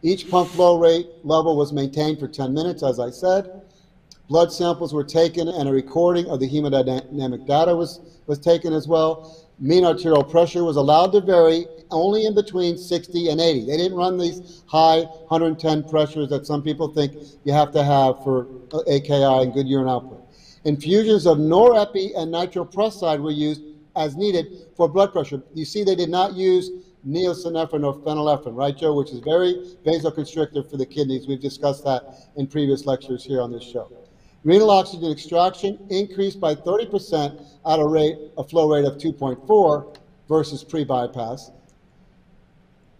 A: Each pump flow rate level was maintained for 10 minutes, as I said. Blood samples were taken and a recording of the hemodynamic data was, was taken as well. Mean arterial pressure was allowed to vary only in between 60 and 80. They didn't run these high 110 pressures that some people think you have to have for uh, AKI and good urine output. Infusions of norepi and nitroprusside were used as needed for blood pressure. You see, they did not use neosynephrine or phenylephrine, right, Joe, which is very vasoconstrictive for the kidneys. We've discussed that in previous lectures here on this show. Renal oxygen extraction increased by 30% at a rate, a flow rate of 2.4 versus pre-bypass.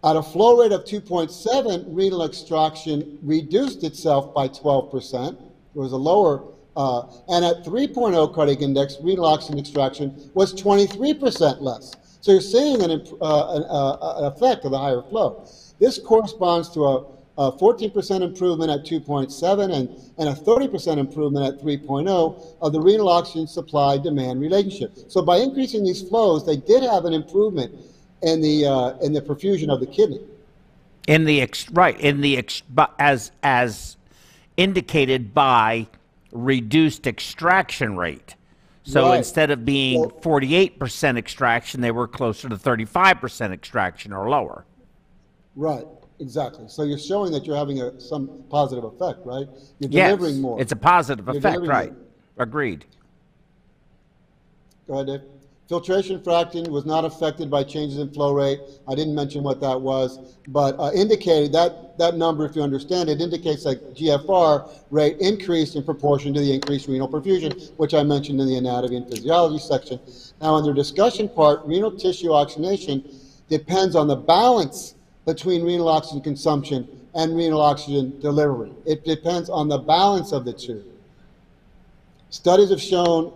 A: At a flow rate of 2.7, renal extraction reduced itself by 12%. There was a lower, uh, and at 3.0 cardiac index, renal oxygen extraction was 23% less. So you're seeing an, uh, an, uh, effect of the higher flow. This corresponds to a, a 14% improvement at 2.7 and, and a 30% improvement at 3.0 of the renal oxygen supply demand relationship. So by increasing these flows, they did have an improvement in the uh, in the perfusion of the kidney.
B: In the ex- right in the ex- as as indicated by reduced extraction rate. So right. instead of being 48% extraction, they were closer to 35% extraction or lower.
A: Right, exactly. So you're showing that you're having a, some positive effect, right? You're delivering
B: yes,
A: more.
B: It's a positive you're effect, right? More. Agreed.
A: Go ahead, Dave. Filtration fraction was not affected by changes in flow rate. I didn't mention what that was, but uh, indicated that that number, if you understand it, indicates that GFR rate increased in proportion to the increased renal perfusion, which I mentioned in the anatomy and physiology section. Now, in the discussion part, renal tissue oxygenation depends on the balance between renal oxygen consumption and renal oxygen delivery. It depends on the balance of the two. Studies have shown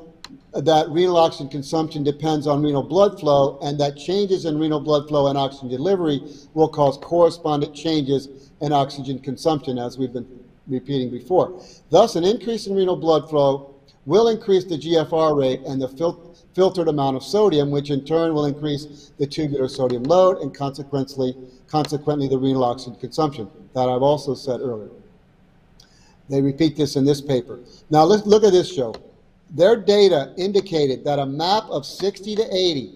A: that renal oxygen consumption depends on renal blood flow and that changes in renal blood flow and oxygen delivery will cause correspondent changes in oxygen consumption, as we've been repeating before. Thus, an increase in renal blood flow will increase the GFR rate and the fil filtered amount of sodium, which in turn will increase the tubular sodium load and consequently, consequently the renal oxygen consumption that I've also said earlier. They repeat this in this paper. Now let's look at this show their data indicated that a map of 60 to 80,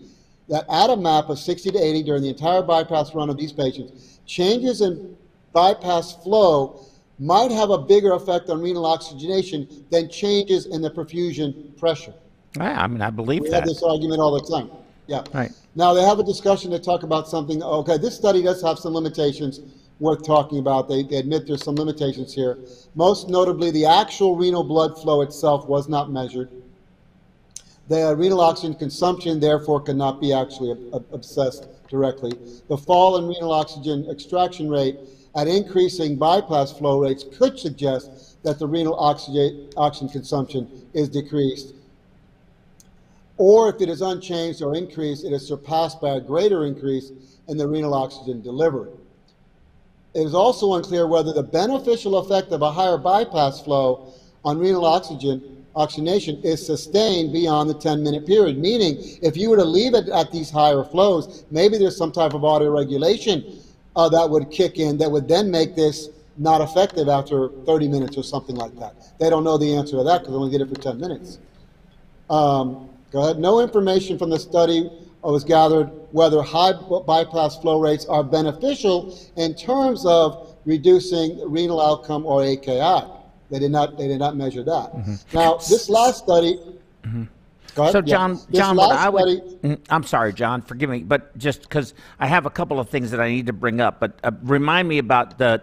A: that at a map of 60 to 80 during the entire bypass run of these patients, changes in bypass flow might have a bigger effect on renal oxygenation than changes in the perfusion pressure.
B: I mean, I believe
A: we
B: that.
A: We have this argument all the time. Yeah.
B: Right.
A: Now they have a discussion to talk about something. Okay, this study does have some limitations worth talking about. They, they admit there's some limitations here. Most notably, the actual renal blood flow itself was not measured. The uh, renal oxygen consumption, therefore, cannot be actually obsessed directly. The fall in renal oxygen extraction rate at increasing bypass flow rates could suggest that the renal oxygen, oxygen consumption is decreased. Or if it is unchanged or increased, it is surpassed by a greater increase in the renal oxygen delivery. It is also unclear whether the beneficial effect of a higher bypass flow on renal oxygen oxygenation is sustained beyond the 10 minute period. Meaning, if you were to leave it at these higher flows, maybe there's some type of auto regulation uh, that would kick in that would then make this not effective after 30 minutes or something like that. They don't know the answer to that because they only did it for 10 minutes. Um, go ahead. No information from the study was gathered whether high bypass flow rates are beneficial in terms of reducing renal outcome or AKI. They did not. They did not measure that. Mm-hmm. Now, this last study.
B: Mm-hmm. So, John, yeah. John, what I would, study, mm, I'm sorry, John, forgive me, but just because I have a couple of things that I need to bring up, but uh, remind me about the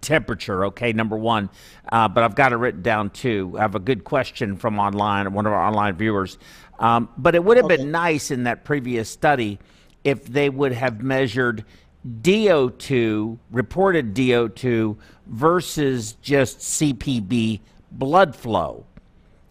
B: temperature, okay, number one. Uh, but I've got it written down too. I have a good question from online, one of our online viewers. Um, but it would have okay. been nice in that previous study if they would have measured DO2, reported DO2 versus just CPB blood flow.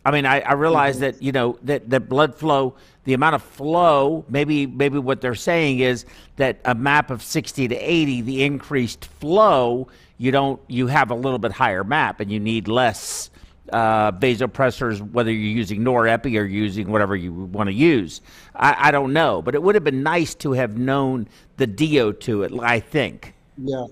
B: I mean, I, I realize mm-hmm. that you know that that blood flow, the amount of flow, maybe maybe what they're saying is that a map of 60 to 80, the increased flow, you don't you have a little bit higher map and you need less uh, vasopressors, whether you're using norepi or using whatever you want to use. I, I don't know, but it would have been nice to have known the DO to it. I think.
A: Yeah,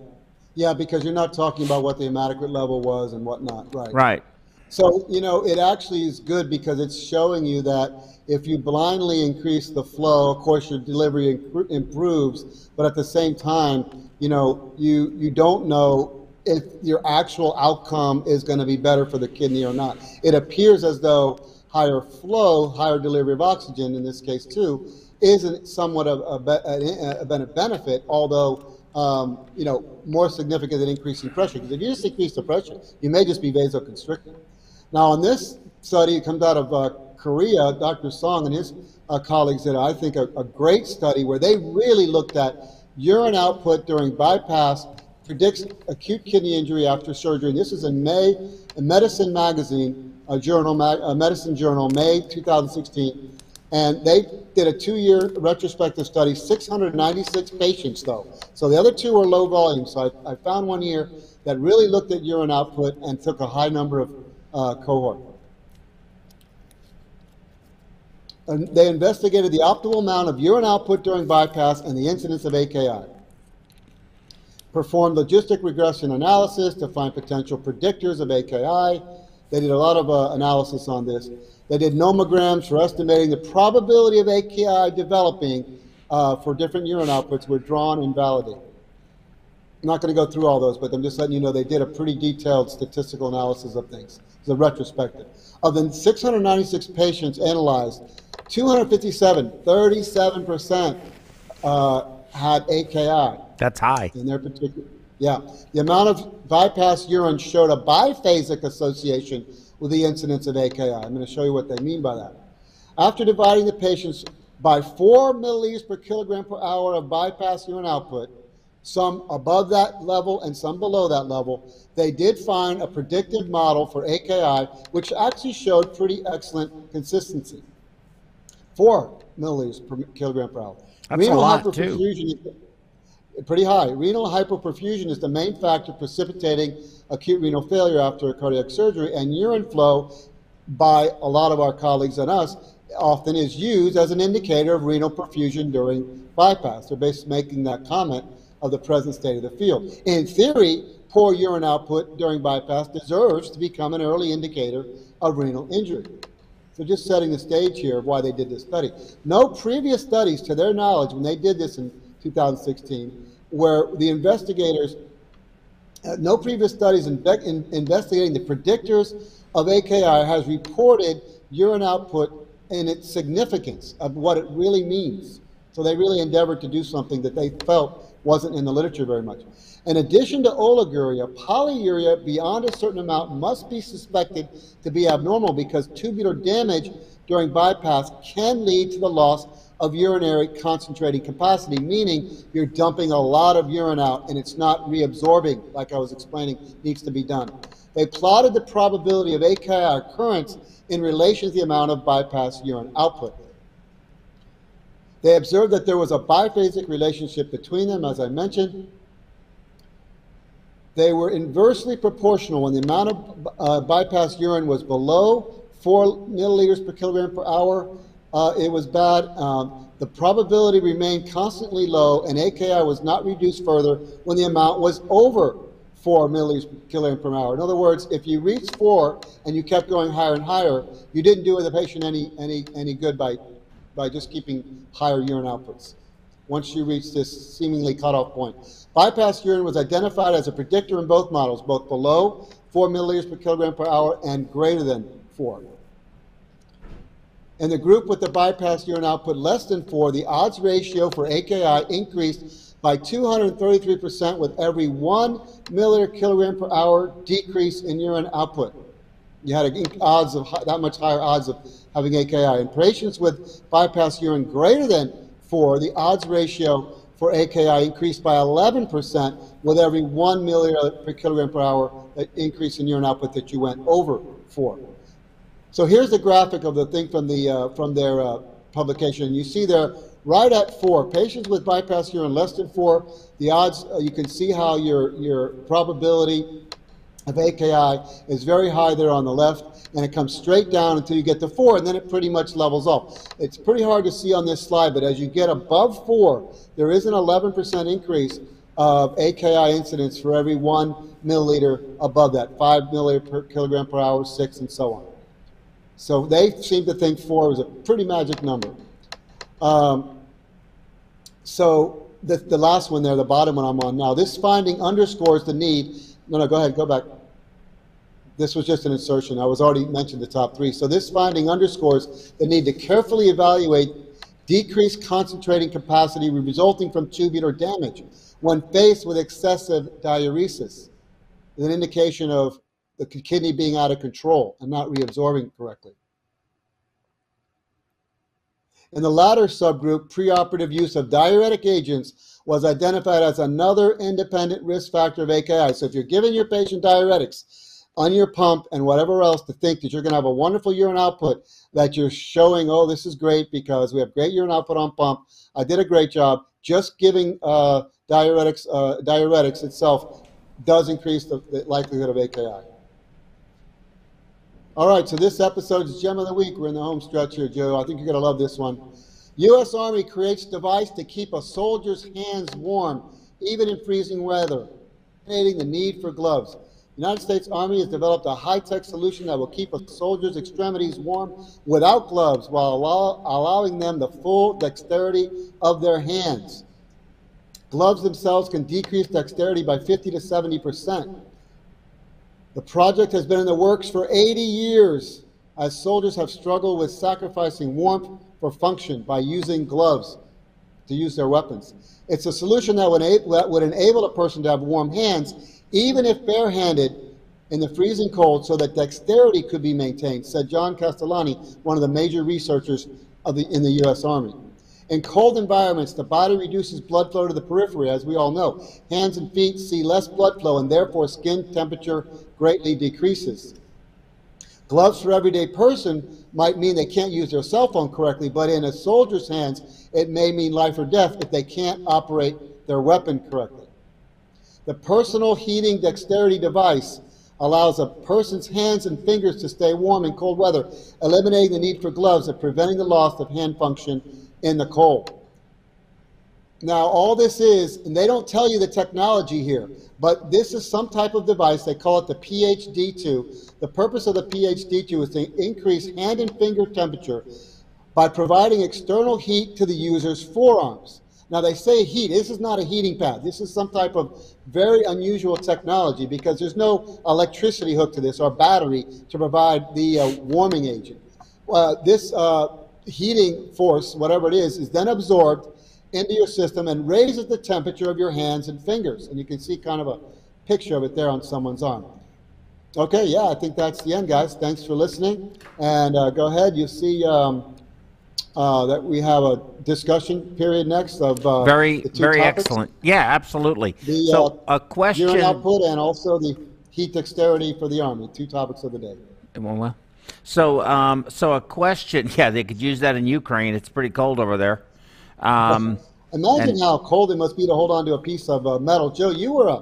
A: yeah, because you're not talking about what the hematocrit level was and whatnot, right?
B: Right.
A: So you know, it actually is good because it's showing you that if you blindly increase the flow, of course your delivery improves, but at the same time, you know, you you don't know if your actual outcome is going to be better for the kidney or not. It appears as though higher flow, higher delivery of oxygen, in this case too, isn't somewhat of a, a, a benefit, although um, you know more significant than increasing pressure. Because if you just increase the pressure, you may just be vasoconstricted. Now, in this study, it comes out of uh, Korea. Dr. Song and his uh, colleagues did, I think, a, a great study where they really looked at urine output during bypass predicts acute kidney injury after surgery. And this is in May, in Medicine Magazine, a journal, a medicine journal, May 2016. And they did a two-year retrospective study, 696 patients though. So the other two are low volume. So I, I found one here that really looked at urine output and took a high number of uh, cohort. And they investigated the optimal amount of urine output during bypass and the incidence of AKI performed logistic regression analysis to find potential predictors of AKI. They did a lot of uh, analysis on this. They did nomograms for estimating the probability of AKI developing uh, for different urine outputs were drawn and validated. I'm not going to go through all those, but I'm just letting you know they did a pretty detailed statistical analysis of things. It's a retrospective. Of the 696 patients analyzed, 257, 37% uh, had AKI.
B: That's high.
A: In their particular, yeah. The amount of bypass urine showed a biphasic association with the incidence of AKI. I'm going to show you what they mean by that. After dividing the patients by 4 milliliters per kilogram per hour of bypass urine output, some above that level and some below that level, they did find a predictive model for AKI, which actually showed pretty excellent consistency. 4 milliliters per kilogram per hour.
B: That's Renal a lot, too
A: pretty high. Renal hypoperfusion is the main factor precipitating acute renal failure after cardiac surgery, and urine flow by a lot of our colleagues and us often is used as an indicator of renal perfusion during bypass. They're basically making that comment of the present state of the field. In theory, poor urine output during bypass deserves to become an early indicator of renal injury. So just setting the stage here of why they did this study. No previous studies, to their knowledge, when they did this in 2016, where the investigators, uh, no previous studies in, in, investigating the predictors of AKI has reported urine output and its significance of what it really means. So they really endeavored to do something that they felt wasn't in the literature very much. In addition to oliguria, polyuria beyond a certain amount must be suspected to be abnormal because tubular damage during bypass can lead to the loss of urinary concentrating capacity, meaning you're dumping a lot of urine out and it's not reabsorbing, like I was explaining, needs to be done. They plotted the probability of AKI occurrence in relation to the amount of bypass urine output. They observed that there was a biphasic relationship between them, as I mentioned. They were inversely proportional when the amount of uh, bypass urine was below 4 milliliters per kilogram per hour. Uh, it was bad. Um, the probability remained constantly low, and AKI was not reduced further when the amount was over 4 milliliters per kilogram per hour. In other words, if you reached 4 and you kept going higher and higher, you didn't do the patient any, any, any good by by just keeping higher urine outputs once you reach this seemingly cutoff point. Bypass urine was identified as a predictor in both models, both below 4 milliliters per kilogram per hour and greater than 4. In the group with the bypass urine output less than 4, the odds ratio for AKI increased by 233% with every 1 milliliter kilogram per hour decrease in urine output. You had odds of that much higher odds of having AKI. In patients with bypass urine greater than 4, the odds ratio for AKI increased by 11% with every 1 milliliter per kilogram per hour increase in urine output that you went over 4. So here's the graphic of the thing from, the, uh, from their uh, publication. You see there, right at 4, patients with bypass urine less than 4, the odds, uh, you can see how your, your probability of AKI is very high there on the left, and it comes straight down until you get to 4, and then it pretty much levels off. It's pretty hard to see on this slide, but as you get above 4, there is an 11% increase of AKI incidence for every 1 milliliter above that, 5 milliliter per kilogram per hour, 6, and so on. So they seem to think 4 was a pretty magic number. Um, so the, the last one there, the bottom one I'm on now, this finding underscores the need no, no, go ahead, go back. This was just an insertion. I was already mentioned the top three. So this finding underscores the need to carefully evaluate decreased concentrating capacity resulting from tubular damage when faced with excessive diuresis. Is an indication of the kidney being out of control and not reabsorbing correctly. In the latter subgroup, preoperative use of diuretic agents was identified as another independent risk factor of AKI. So if you're giving your patient diuretics on your pump and whatever else to think that you're going to have a wonderful urine output, that you're showing, oh, this is great because we have great urine output on pump. I did a great job. Just giving uh, diuretics, uh, diuretics itself does increase the, the likelihood of AKI. All right, so this episode is Gem of the Week. We're in the home stretch here, Joe. I think you're going to love this one. U.S. Army creates device to keep a soldier's hands warm, even in freezing weather, eliminating the need for gloves. United States Army has developed a high-tech solution that will keep a soldier's extremities warm without gloves while allow, allowing them the full dexterity of their hands. Gloves themselves can decrease dexterity by 50 to 70 percent. The project has been in the works for 80 years as soldiers have struggled with sacrificing warmth for function by using gloves to use their weapons. It's a solution that would, that would enable a person to have warm hands, even if barehanded in the freezing cold, so that dexterity could be maintained, said John Castellani, one of the major researchers the, in the U.S. Army. In cold environments, the body reduces blood flow to the periphery, as we all know. Hands and feet see less blood flow, and therefore skin temperature greatly decreases. Gloves for everyday person might mean they can't use their cell phone correctly, but in a soldier's hands, it may mean life or death if they can't operate their weapon correctly. The personal heating dexterity device allows a person's hands and fingers to stay warm in cold weather, eliminating the need for gloves and preventing the loss of hand function in the cold. Now, all this is, and they don't tell you the technology here, but this is some type of device. They call it the PHD2. The purpose of the PHD2 is to increase hand and finger temperature by providing external heat to the user's forearms. Now, they say heat. This is not a heating pad. This is some type of very unusual technology because there's no electricity hooked to this or battery to provide the uh, warming agent. Uh, this uh, heating force, whatever it is, is then absorbed into your system and raises the temperature of your hands and fingers. And you can see kind of a picture of it there on someone's arm. Okay, yeah, I think that's the end, guys. Thanks for listening. And uh, go ahead. You see um, uh, that we have a discussion period next of uh,
B: Very, very
A: topics,
B: excellent. Yeah, absolutely.
A: The,
B: so
A: uh,
B: a question.
A: Urine output and also the heat dexterity for the Army. Two topics of the day.
B: So, um, so a question. Yeah, they could use that in Ukraine. It's pretty cold over there. Um,
A: Imagine
B: and-
A: how cold it must be to hold on to a piece of uh, metal. Joe, you were a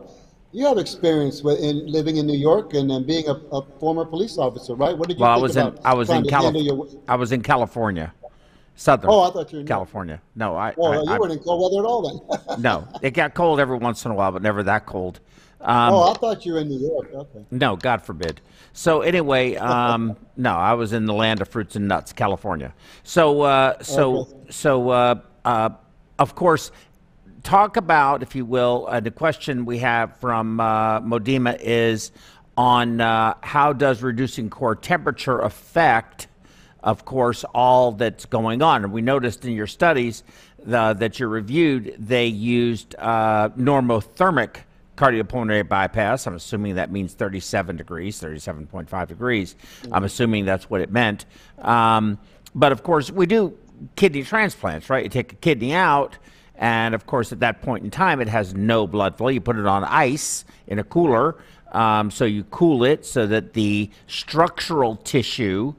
A: you have experience with in living in New York and, and being a, a former police officer, right? What did you
B: well, I
A: think
B: was in I was in California.
A: your-
B: I was in California, southern
A: Oh, I thought you were in
B: California. No, I,
A: Well,
B: I,
A: you
B: I-
A: weren't in cold weather at all then.
B: no. It got cold every once in a while, but never that cold. Um,
A: oh, I thought you were in New York. Okay.
B: No, God forbid. So anyway, um, no, I was in the land of fruits and nuts, California. So, uh, so,
A: Okay.
B: so, uh, uh, of course, talk about, if you will, uh, the question we have from uh, Modima is on uh, how does reducing core temperature affect, of course, all that's going on. And we noticed in your studies uh, that you reviewed, they used uh, normothermic cardiopulmonary bypass. I'm assuming that means 37 degrees, 37.5 degrees. I'm assuming that's what it meant. Um, but of course, we do kidney transplants, right? You take a kidney out, and of course, at that point in time, it has no blood flow. You put it on ice in a cooler. Um, so you cool it so that the structural tissue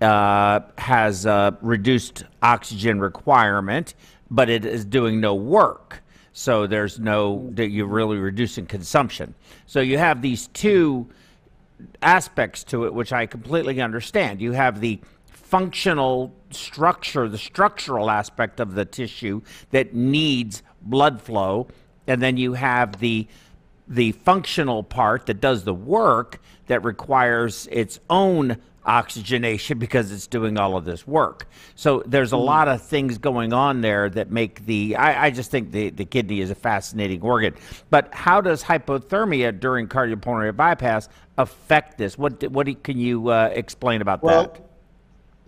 B: uh, has reduced oxygen requirement, but it is doing no work. So there's no that you're really reducing consumption. So you have these two aspects to it, which I completely understand. You have the functional structure, the structural aspect of the tissue that needs blood flow, and then you have the the functional part that does the work that requires its own oxygenation because it's doing all of this work. So there's a lot of things going on there that make the I, I just think the, the kidney is a fascinating organ. But how does hypothermia during cardiopulmonary bypass affect this? What what can you uh, explain about
A: Well,
B: that?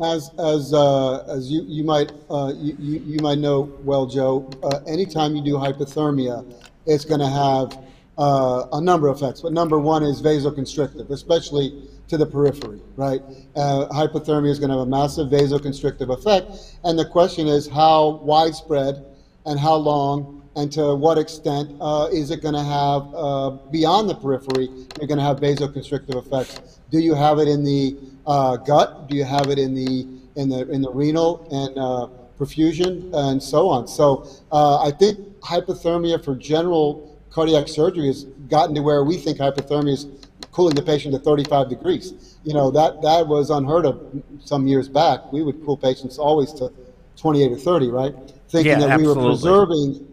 A: As as uh, as you you might uh, you, you might know well, Joe. Uh, anytime you do hypothermia, it's going to have uh, a number of effects. But number one is vasoconstrictive, especially to the periphery. Right? Uh, hypothermia is going to have a massive vasoconstrictive effect, and the question is how widespread and how long and to what extent uh, is it going to have beyond the periphery? You're going to have vasoconstrictive effects. Do you have it in the uh, gut? Do you have it in the in the in the renal and uh, perfusion and so on? So uh, I think hypothermia for general cardiac surgery has gotten to where we think hypothermia is cooling the patient to 35 degrees. You know that that was unheard of some years back. We would cool patients always to 28 or 30, right? Thinking
B: Yeah,
A: that we were preserving,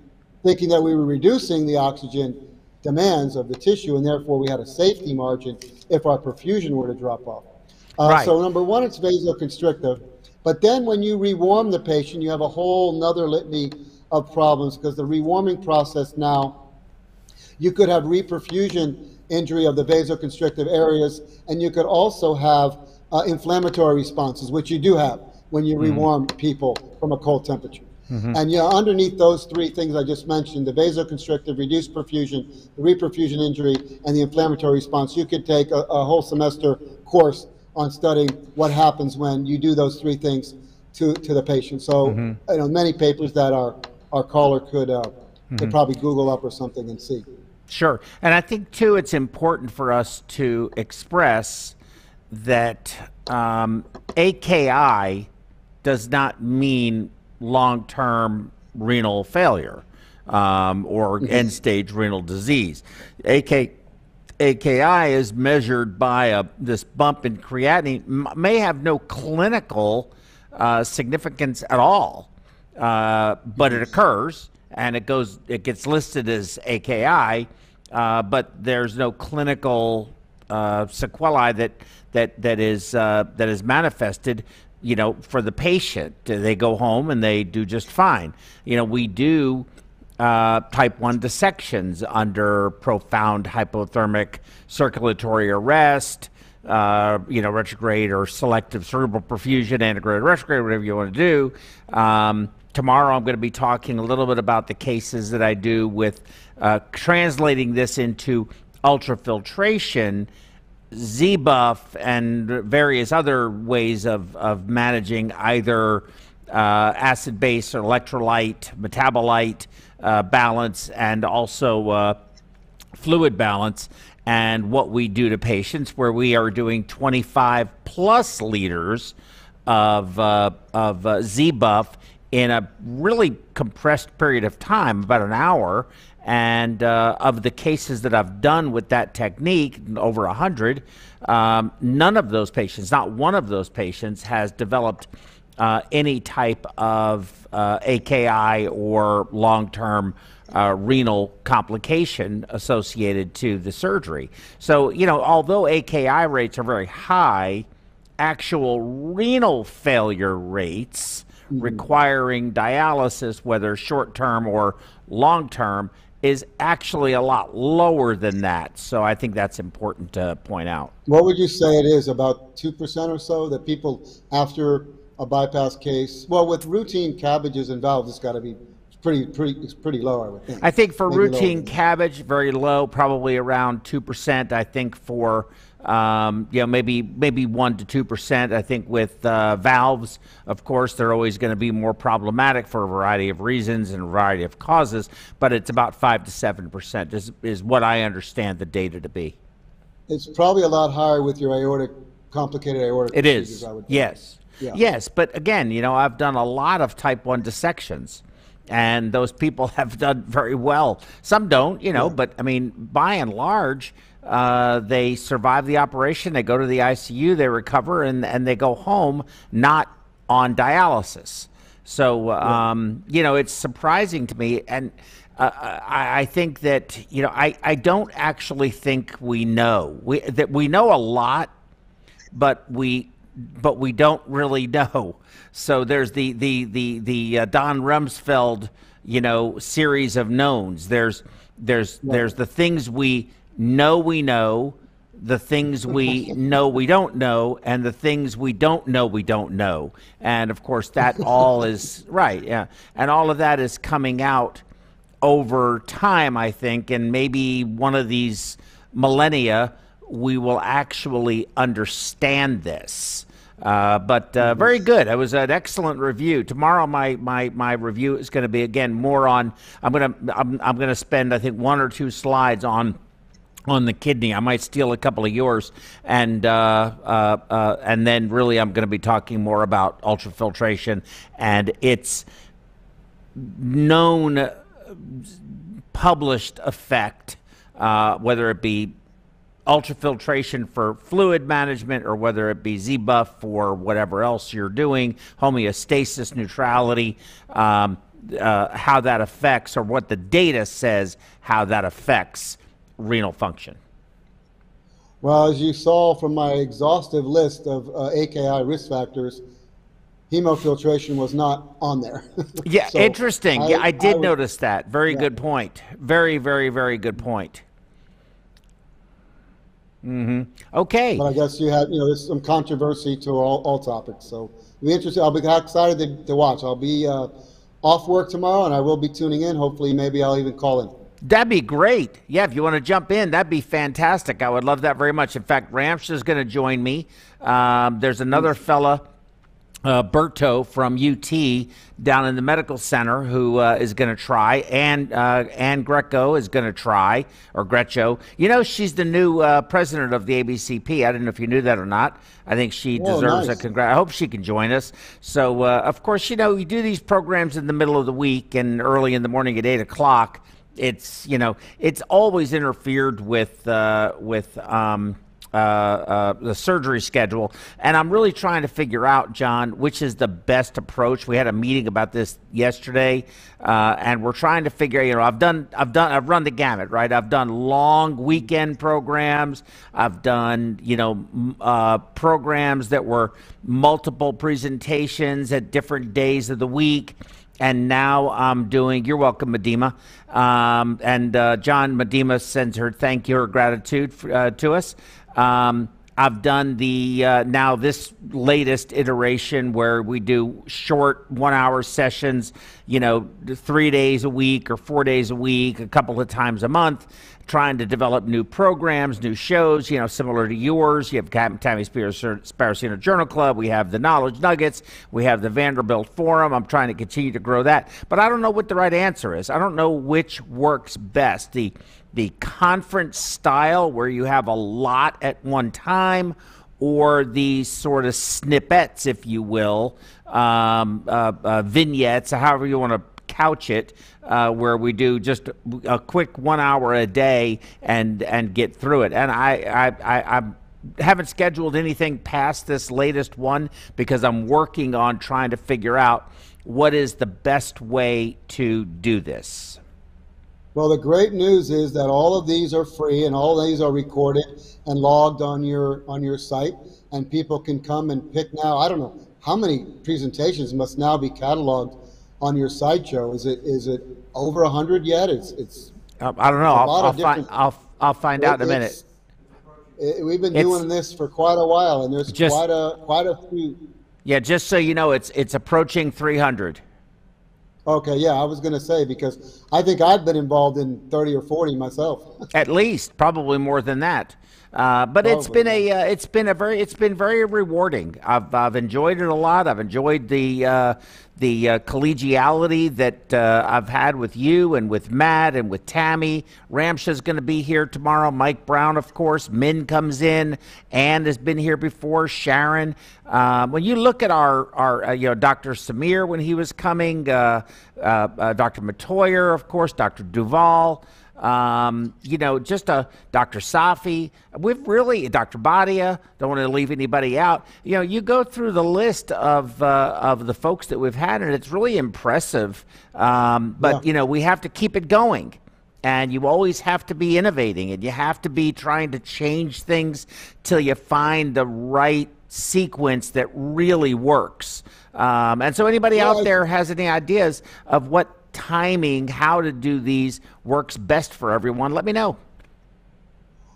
A: thinking that we were reducing the oxygen demands of the tissue, and therefore we had a safety margin if our perfusion were to drop off. Uh,
B: Right.
A: So number one, it's vasoconstrictive. But then when you rewarm the patient, you have a whole nother litany of problems because the rewarming process now you could have reperfusion injury of the vasoconstrictive areas, and you could also have uh, inflammatory responses, which you do have when you rewarm people from a cold temperature. And yeah, underneath those three things I just mentioned, the vasoconstrictive, reduced perfusion, the reperfusion injury, and the inflammatory response, you could take a, a whole semester course on studying what happens when you do those three things to, to the patient. So, you know, many papers that our, our caller could, uh, could probably Google up or something and see.
B: Sure. And I think, too, it's important for us to express that um, AKI does not mean long term renal failure um, or end stage renal disease. AK, AKI is measured by a, this bump in creatinine, m- may have no clinical uh, significance at all, uh, but it occurs and it goes, it gets listed as AKI, uh, but there's no clinical uh, sequelae that that that is uh, that is manifested. You know, for the patient, they go home and they do just fine. You know, we do uh, type 1 dissections under profound hypothermic circulatory arrest, uh, you know, retrograde or selective cerebral perfusion, antegrade, retrograde, whatever you want to do. Um, tomorrow I'm going to be talking a little bit about the cases that I do with uh, translating this into ultrafiltration Z-BUF and various other ways of, of managing either uh, acid base or electrolyte, metabolite uh, balance, and also uh, fluid balance, and what we do to patients, where we are doing 25 plus liters of, uh, of uh, Z-BUF in a really compressed period of time, about an hour. And uh, of the cases that I've done with that technique, over 100, um, none of those patients, not one of those patients, has developed uh, any type of uh, AKI or long term uh, renal complication associated to the surgery. So, you know, although AKI rates are very high, actual renal failure rates mm-hmm. requiring dialysis, whether short term or long term, is actually a lot lower than that. So I think that's important to point out.
A: What would you say it is? About 2% or so that people after a bypass case, well, with routine CABGs and valves, it's got to be pretty, pretty, it's pretty low, I would think.
B: I think for Maybe routine CABG, very low, probably around 2%. I think for um, you know, maybe maybe one to two percent. I think with uh, valves, of course, they're always going to be more problematic for a variety of reasons and a variety of causes. But it's about five to seven percent is is what I understand the data to be.
A: It's probably a lot higher with your aortic complicated aortic.
B: It is. Yes. Yeah. Yes, but again, you know, I've done a lot of type one dissections and those people have done very well. Some don't, you know, yeah. but I mean, by and large, uh, they survive the operation, they go to the ICU, they recover, and, and they go home not on dialysis. So, um, you know, it's surprising to me. And uh, I, I, think that, you know, I, I don't actually think we know. We, that we know a lot, but we but we don't really know. So there's the the the the uh, Don Rumsfeld, you know, series of knowns. There's there's there's the things we know we know, the things we know we don't know, and the things we don't know we don't know. And of course, that all is right. Yeah. And all of that is coming out over time, I think. And maybe one of these millennia, we will actually understand this. Uh, but uh, very good. It was an excellent review. Tomorrow, my my my review is going to be again more on. I'm gonna I'm I'm gonna spend I think one or two slides on on the kidney. I might steal a couple of yours, and uh, uh, uh, and then really I'm going to be talking more about ultrafiltration and its known published effect, uh, whether it be ultrafiltration for fluid management or whether it be Z-BUF for whatever else you're doing, homeostasis, neutrality. Um, uh, how that affects, or what the data says, how that affects renal function?
A: Well, as you saw from my exhaustive list of uh, AKI risk factors, hemofiltration was not on there.
B: yeah, so interesting. I, yeah, I did I would, notice that. Very yeah. good point. Very, very, very good point. Mm-hmm. Okay.
A: But I guess you have, you know, there's some controversy to all, all topics. So it'll be interested. I'll be excited to, to watch. I'll be uh, off work tomorrow, and I will be tuning in. Hopefully, maybe I'll even call in.
B: That'd be great. Yeah, if you want to jump in, that'd be fantastic. I would love that very much. In fact, Ramsh is going to join me. Um, there's another fella, uh, Berto from UT down in the medical center who uh, is going to try, and uh, Anne Greco is going to try, or Grecho. You know, she's the new uh, president of the ABCP. I don't know if you knew that or not. I think she oh, deserves nice. a congrats. I hope she can join us. So, uh, of course, you know, we do these programs in the middle of the week and early in the morning at eight o'clock it's you know it's always interfered with uh, with um, uh, uh, the surgery schedule, and I'm really trying to figure out, John, which is the best approach. We had a meeting about this yesterday, uh, and we're trying to figure. You know, I've done, I've done, I've run the gamut, right? I've done long weekend programs. I've done, you know, programs that were multiple presentations at different days of the week and now I'm doing. You're welcome, Medema. Um, and uh, John Medema sends her thank you, her gratitude for, uh, to us. Um, I've done the uh, now this latest iteration where we do short one hour sessions, you know, three days a week or four days a week, a couple of times a month trying to develop new programs, new shows, you know, similar to yours. You have Tammy Sparacino Journal Club. We have the Knowledge Nuggets. We have the Vanderbilt Forum. I'm trying to continue to grow that. But I don't know what the right answer is. I don't know which works best. The the conference style where you have a lot at one time or these sort of snippets, if you will, um, uh, uh, vignettes, however you want to couch it, uh, where we do just a quick one hour a day and and get through it. And I I, I, I haven't scheduled anything past this latest one because I'm working on trying to figure out what is the best way to do this.
A: Well, the great news is that all of these are free and all these are recorded and logged on your on your site, and people can come and pick now. I don't know how many presentations must now be cataloged on your site, Joe. Is it is it over a hundred yet? It's it's.
B: Uh, I don't know. I'll, I'll find. I'll I'll find out in a minute.
A: It, we've been it's, doing this for quite a while, and there's just, quite a quite a few.
B: Yeah, just so you know, it's it's approaching 300.
A: Okay, yeah, I was going to say because I think I've been involved in 30 or 40 myself.
B: At least, probably more than that. Uh, but Probably. it's been a uh, it's been a very it's been very rewarding. I've I've enjoyed it a lot. I've enjoyed the uh, the uh, collegiality that uh, I've had with you and with Matt and with Tammy. Ramsha's going to be here tomorrow. Mike Brown, of course. Min comes in. and has been here before. Sharon. Um, when you look at our our you know Dr. Samir when he was coming, Dr. Matoyer, of course, Dr. Duval. Um, you know, just a Dr. Safi. We've really Dr. Badia. Don't want to leave anybody out. You know, you go through the list of uh, of the folks that we've had, and it's really impressive. Um, but yeah. you know, we have to keep it going. And you always have to be innovating, and you have to be trying to change things till you find the right sequence that really works. Um, and so, anybody out there has any ideas of what timing, how to do these works best for everyone, let me know.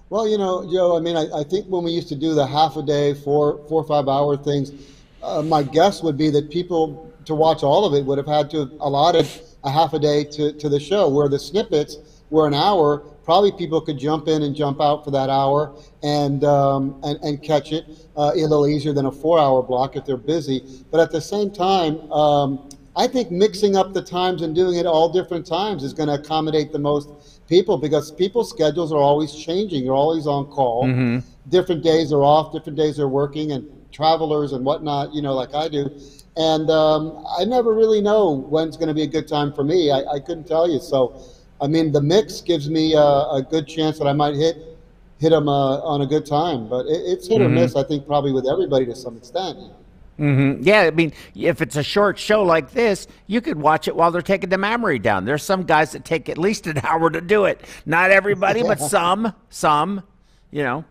A: Well, you know, Joe, I mean, I, I think when we used to do the half a day, four, four or five hour things, uh, my guess would be that people to watch all of it would have had to allotted a half a day to, to the show, where the snippets were an hour. Probably people could jump in and jump out for that hour and um, and, and catch it uh, a little easier than a four hour block if they're busy. But at the same time, um, I think mixing up the times and doing it all different times is going to accommodate the most people because people's schedules are always changing. You're always on call. Mm-hmm. Different days are off, different days are working, and travelers and whatnot, you know, like I do. And um, I never really know when's going to be a good time for me. I, I, couldn't tell you. So, I mean, the mix gives me a, a good chance that I might hit hit them uh, on a good time. But it, it's hit mm-hmm. or miss, I think, probably with everybody to some extent.
B: Mm-hmm. Yeah, I mean, if it's a short show like this, you could watch it while they're taking the mammary down. There's some guys that take at least an hour to do it. Not everybody, but some, some, you know.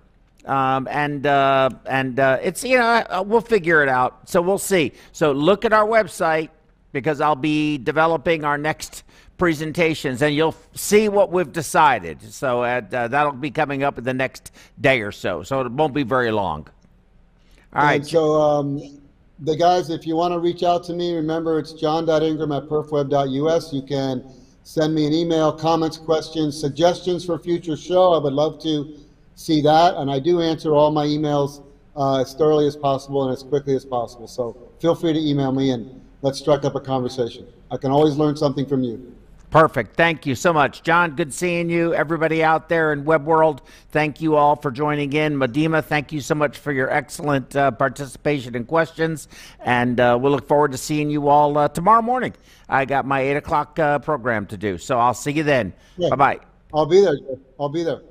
B: Um, and uh, and uh, it's you know uh, we'll figure it out. So we'll see. So look at our website because I'll be developing our next presentations, and you'll see what we've decided. So uh, that'll be coming up in the next day or so. So it won't be very long.
A: All right. And so um, the guys, if you want to reach out to me, remember it's john.ingram at perfweb.us. You can send me an email, comments, questions, suggestions for future show. I would love to see that. And I do answer all my emails uh, as thoroughly as possible and as quickly as possible. So feel free to email me and let's strike up a conversation. I can always learn something from you.
B: Perfect. Thank you so much. John, good seeing you. Everybody out there in Web World, thank you all for joining in. Madima, thank you so much for your excellent uh, participation and questions. And uh, we'll look forward to seeing you all uh, tomorrow morning. I got my 8 o'clock uh, program to do. So I'll see you then. Yeah. Bye bye.
A: I'll be there. I'll be there.